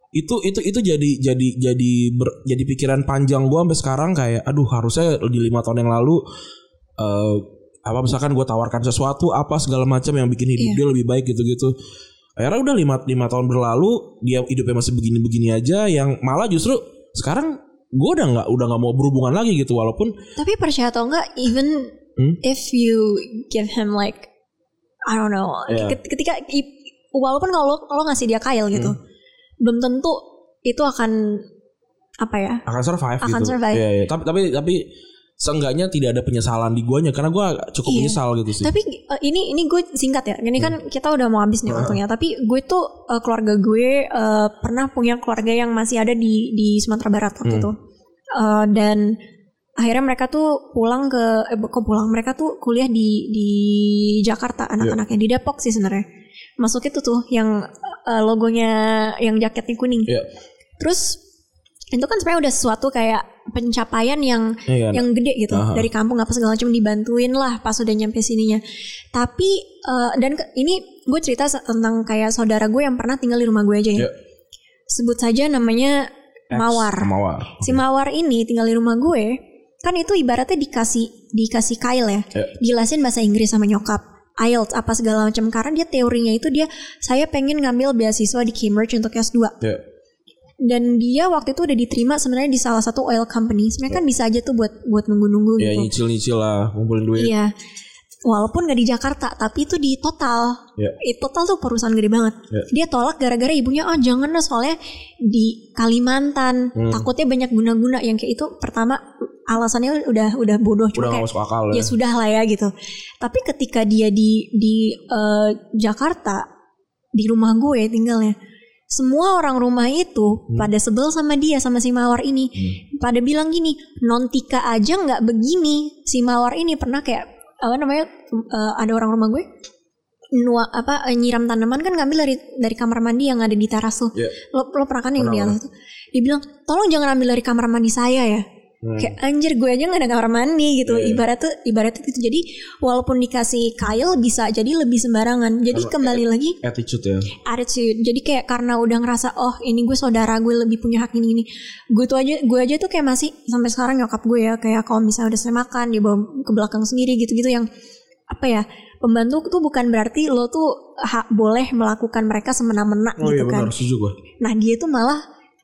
itu itu itu jadi jadi jadi ber- jadi pikiran panjang gue sampai sekarang kayak aduh harusnya di lima tahun yang lalu eh apa misalkan gue tawarkan sesuatu apa segala macam yang bikin hidup Iya. dia lebih baik gitu gitu akhirnya udah lima lima tahun berlalu dia hidupnya masih begini begini aja yang malah justru sekarang gue udah nggak udah nggak mau berhubungan lagi gitu walaupun Tapi percaya atau enggak, even Hmm? if you give him like I don't know, ket- ketika walaupun kalau lo ngasih dia kail gitu, Hmm. belum tentu itu akan apa ya? akan survive Akan gitu survive. Iya, iya. tapi tapi tapi seenggaknya tidak ada penyesalan di guanya karena gue cukup Iya. menyesal gitu sih Tapi uh, ini ini gue singkat ya. Ini kan Hmm. kita udah mau habis nih waktunya. Tapi gue tuh uh, keluarga gue uh, pernah punya keluarga yang masih ada di di Sumatera Barat waktu Hmm. itu. Uh, dan akhirnya mereka tuh pulang ke eh, kok pulang mereka tuh kuliah di di Jakarta anak-anaknya di Depok sih sebenarnya. Masuk itu tuh yang uh, logonya yang jaketnya kuning. Iya. Terus itu kan sebenarnya udah sesuatu kayak pencapaian yang Iya kan? yang gede gitu Aha. dari kampung apa segala macam dibantuin lah pas udah nyampe sininya tapi eh, dan ke- ini gue cerita tentang kayak saudara gue yang pernah tinggal di rumah gue aja ya Iya. sebut saja namanya X, Mawar Mawar si Mawar ini tinggal di rumah gue kan itu ibaratnya dikasih dikasih Kyle ya Ya. jelasin bahasa Inggris sama nyokap IELTS apa segala macam karena dia teorinya itu dia saya pengen ngambil beasiswa di Cambridge untuk S2 Ya. Dan dia waktu itu udah diterima sebenarnya di salah satu oil company sebenarnya kan bisa aja tuh buat buat nunggu-nunggu Ya gitu nyicil-nyicil lah, ngumpulin duit. iya walaupun gak di Jakarta tapi itu di total Ya. It total tuh perusahaan gede banget Ya. dia tolak gara-gara ibunya oh jangan lah soalnya di Kalimantan Hmm. takutnya banyak guna-guna yang kayak itu pertama alasannya udah udah bodoh Udah cuma kayak masuk akal ya ya. sudah lah ya gitu. Tapi ketika dia di di eh, Jakarta di rumah gue tinggalnya, semua orang rumah itu Hmm. pada sebel sama dia sama si Mawar ini. Pada bilang gini, non Tika aja nggak begini. Si Mawar ini pernah kayak apa namanya eh, ada orang rumah gue nua apa eh, nyiram tanaman kan ngambil dari dari kamar mandi yang ada di teras tuh. Ya. Lo, lo pernah kan yang di atas tuh? Dia bilang, tolong jangan ambil dari kamar mandi saya ya. Hmm. Kayak anjir gue aja gak ada kamar mandi gitu. Iya. Ibarat tuh ibarat tuh gitu. Jadi walaupun dikasih Kyle bisa jadi lebih sembarangan. Jadi Karena- kembali lagi Attitude ya. attitude. Jadi kayak karena udah ngerasa oh ini gue saudara gue lebih punya hak ini ini. Gue tuh aja gue aja tuh kayak masih sampai sekarang nyokap gue ya kayak kalau misalnya udah selesai makan dia bawa ke belakang sendiri gitu-gitu yang apa ya pembantu tuh bukan berarti lo tuh hak boleh melakukan mereka semena-mena Oh gitu iya kan. benar, setuju gue. Nah dia tuh malah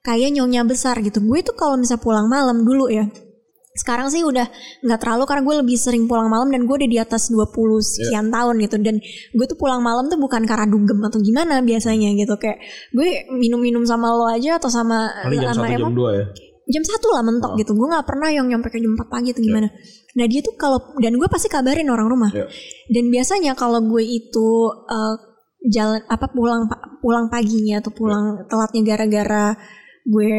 kayak nyonya besar gitu. Gue tuh kalau misal pulang malam dulu ya. Sekarang sih udah nggak terlalu karena gue lebih sering pulang malam dan gue udah di atas 20 sekian tahun gitu. Dan gue tuh pulang malam tuh bukan karena dugem atau gimana biasanya gitu. Kayak gue minum-minum sama lo aja atau sama Paling jam sama satu jam Emma dua ya. jam satu lah mentok Oh. gitu. Gue nggak pernah yang nyampe ke jam 4 pagi atau gimana. Nah dia tuh kalau dan gue pasti kabarin orang rumah. Ya. Dan biasanya kalau gue itu eh, jalan apa pulang pulang paginya atau pulang telatnya gara-gara gue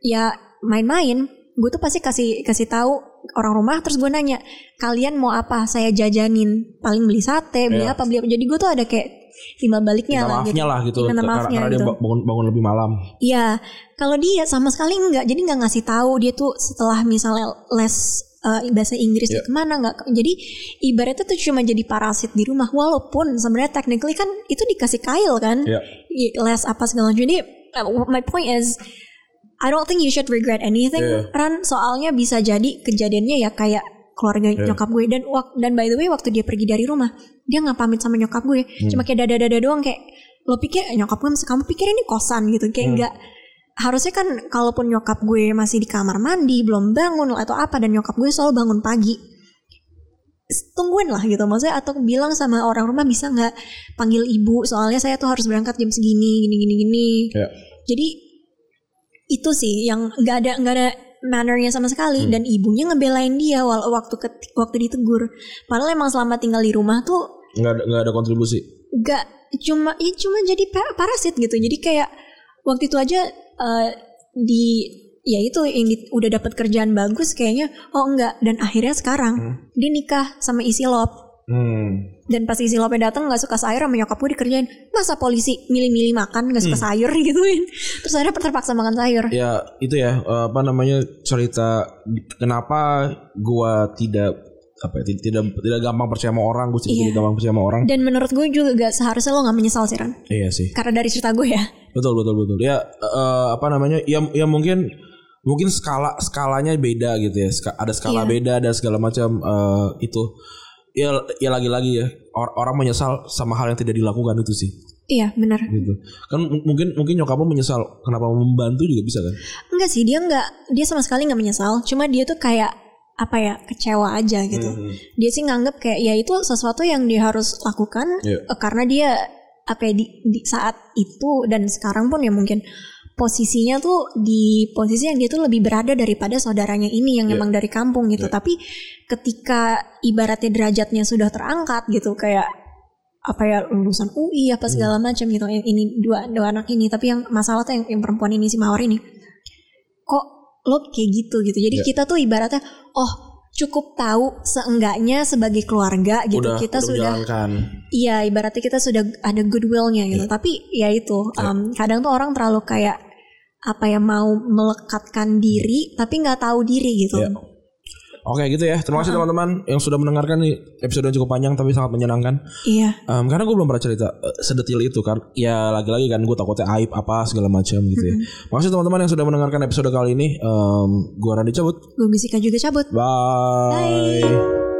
ya main-main, gue tuh pasti kasih kasih tahu orang rumah terus gue nanya kalian mau apa saya jajanin paling beli sate beli Iya. apa beli apa jadi gue tuh ada kayak timbal baliknya lah maafnya lah gitu. Karena, maafnya karena dia gitu. bangun, bangun lebih malam. Iya, kalau dia sama sekali enggak. Jadi nggak ngasih tahu dia tuh setelah misalnya les eh, bahasa Inggris dia ke mana nggak. Jadi ibaratnya tuh cuma jadi parasit di rumah. Walaupun sebenarnya technically kan itu dikasih Kyle kan. I- les apa segala macam. Jadi uh, my point is I don't think you should regret anything, Iya. Ran. Soalnya bisa jadi kejadiannya ya kayak keluarga Iya. nyokap gue dan dan by the way waktu dia pergi dari rumah dia nggak pamit sama nyokap gue Hmm. cuma kayak dada dada doang kayak lo pikir eh, nyokap gue masih kamu pikir ini kosan gitu kayak Hmm. nggak harusnya kan kalaupun nyokap gue masih di kamar mandi belum bangun atau apa dan nyokap gue selalu bangun pagi tungguin lah gitu maksudnya atau bilang sama orang rumah bisa nggak panggil ibu soalnya saya tuh harus berangkat jam segini gini gini gini Ya. jadi itu sih yang nggak ada nggak ada mannernya sama sekali. Dan ibunya ngebelain dia waktu ket- waktu ditegur. Padahal emang selama tinggal di rumah tuh Nggak ada, nggak ada kontribusi. nggak cuma ya cuma jadi pa- parasit gitu. Jadi kayak waktu itu aja eh, di ya itu yang di- udah dapat kerjaan bagus kayaknya oh enggak dan akhirnya sekarang dia nikah sama isi lop Hmm. dan pas isi lopnya datang nggak suka sayur sama nyokap gue dikerjain masa polisi milih-milih makan nggak suka Hmm. sayur gituin terus akhirnya terpaksa makan sayur Ya itu ya eh, apa namanya cerita kenapa gua tidak apa ya, tidak tidak, gampang percaya sama orang, gue Iya. tidak gampang percaya sama orang. dan menurut gue juga gak seharusnya lo nggak menyesal sih Ran Iya sih. karena dari cerita gue ya Betul betul betul. Ya eh, apa namanya? Ya ya mungkin mungkin skala skalanya beda gitu ya. Ska- ada skala Iya. beda dan segala macam eh, itu. Ya ya lagi-lagi ya or- orang menyesal sama hal yang tidak dilakukan itu sih iya benar gitu. Kan mungkin mungkin nyokapmu menyesal kenapa membantu juga bisa kan? Enggak sih dia nggak dia sama sekali nggak menyesal cuma dia tuh kayak apa ya kecewa aja gitu Hmm. dia sih nganggep kayak ya itu sesuatu yang dia harus lakukan Iya. eh, karena dia apa ya, di, di saat itu dan sekarang pun ya mungkin posisinya tuh di posisi yang dia tuh lebih berada daripada saudaranya ini yang Iya. emang dari kampung gitu Iya. tapi ketika ibaratnya derajatnya sudah terangkat gitu kayak apa ya lulusan UI apa Hmm. segala macam gitu yang ini dua dua anak ini tapi yang masalah tuh yang, yang perempuan ini si mawar ini kok lo kayak gitu gitu jadi Iya. kita tuh ibaratnya oh cukup tahu seenggaknya sebagai keluarga gitu udah kita udah sudah iya ibaratnya kita sudah ada goodwillnya gitu Iya. tapi ya itu um, kadang tuh orang terlalu kayak apa ya mau melekatkan diri tapi nggak tahu diri gitu Iya. Oke gitu ya. Terima kasih teman-teman yang sudah mendengarkan nih episode yang cukup panjang tapi sangat menyenangkan. Iya. Em, karena gue belum pernah cerita eh, sedetil itu kan. Ya lagi-lagi kan gue takutnya aib apa segala macam gitu ya. Makasih teman-teman yang sudah mendengarkan episode kali ini. Em, gue Randy cabut. Gue Bisika juga cabut. Bye. Bye.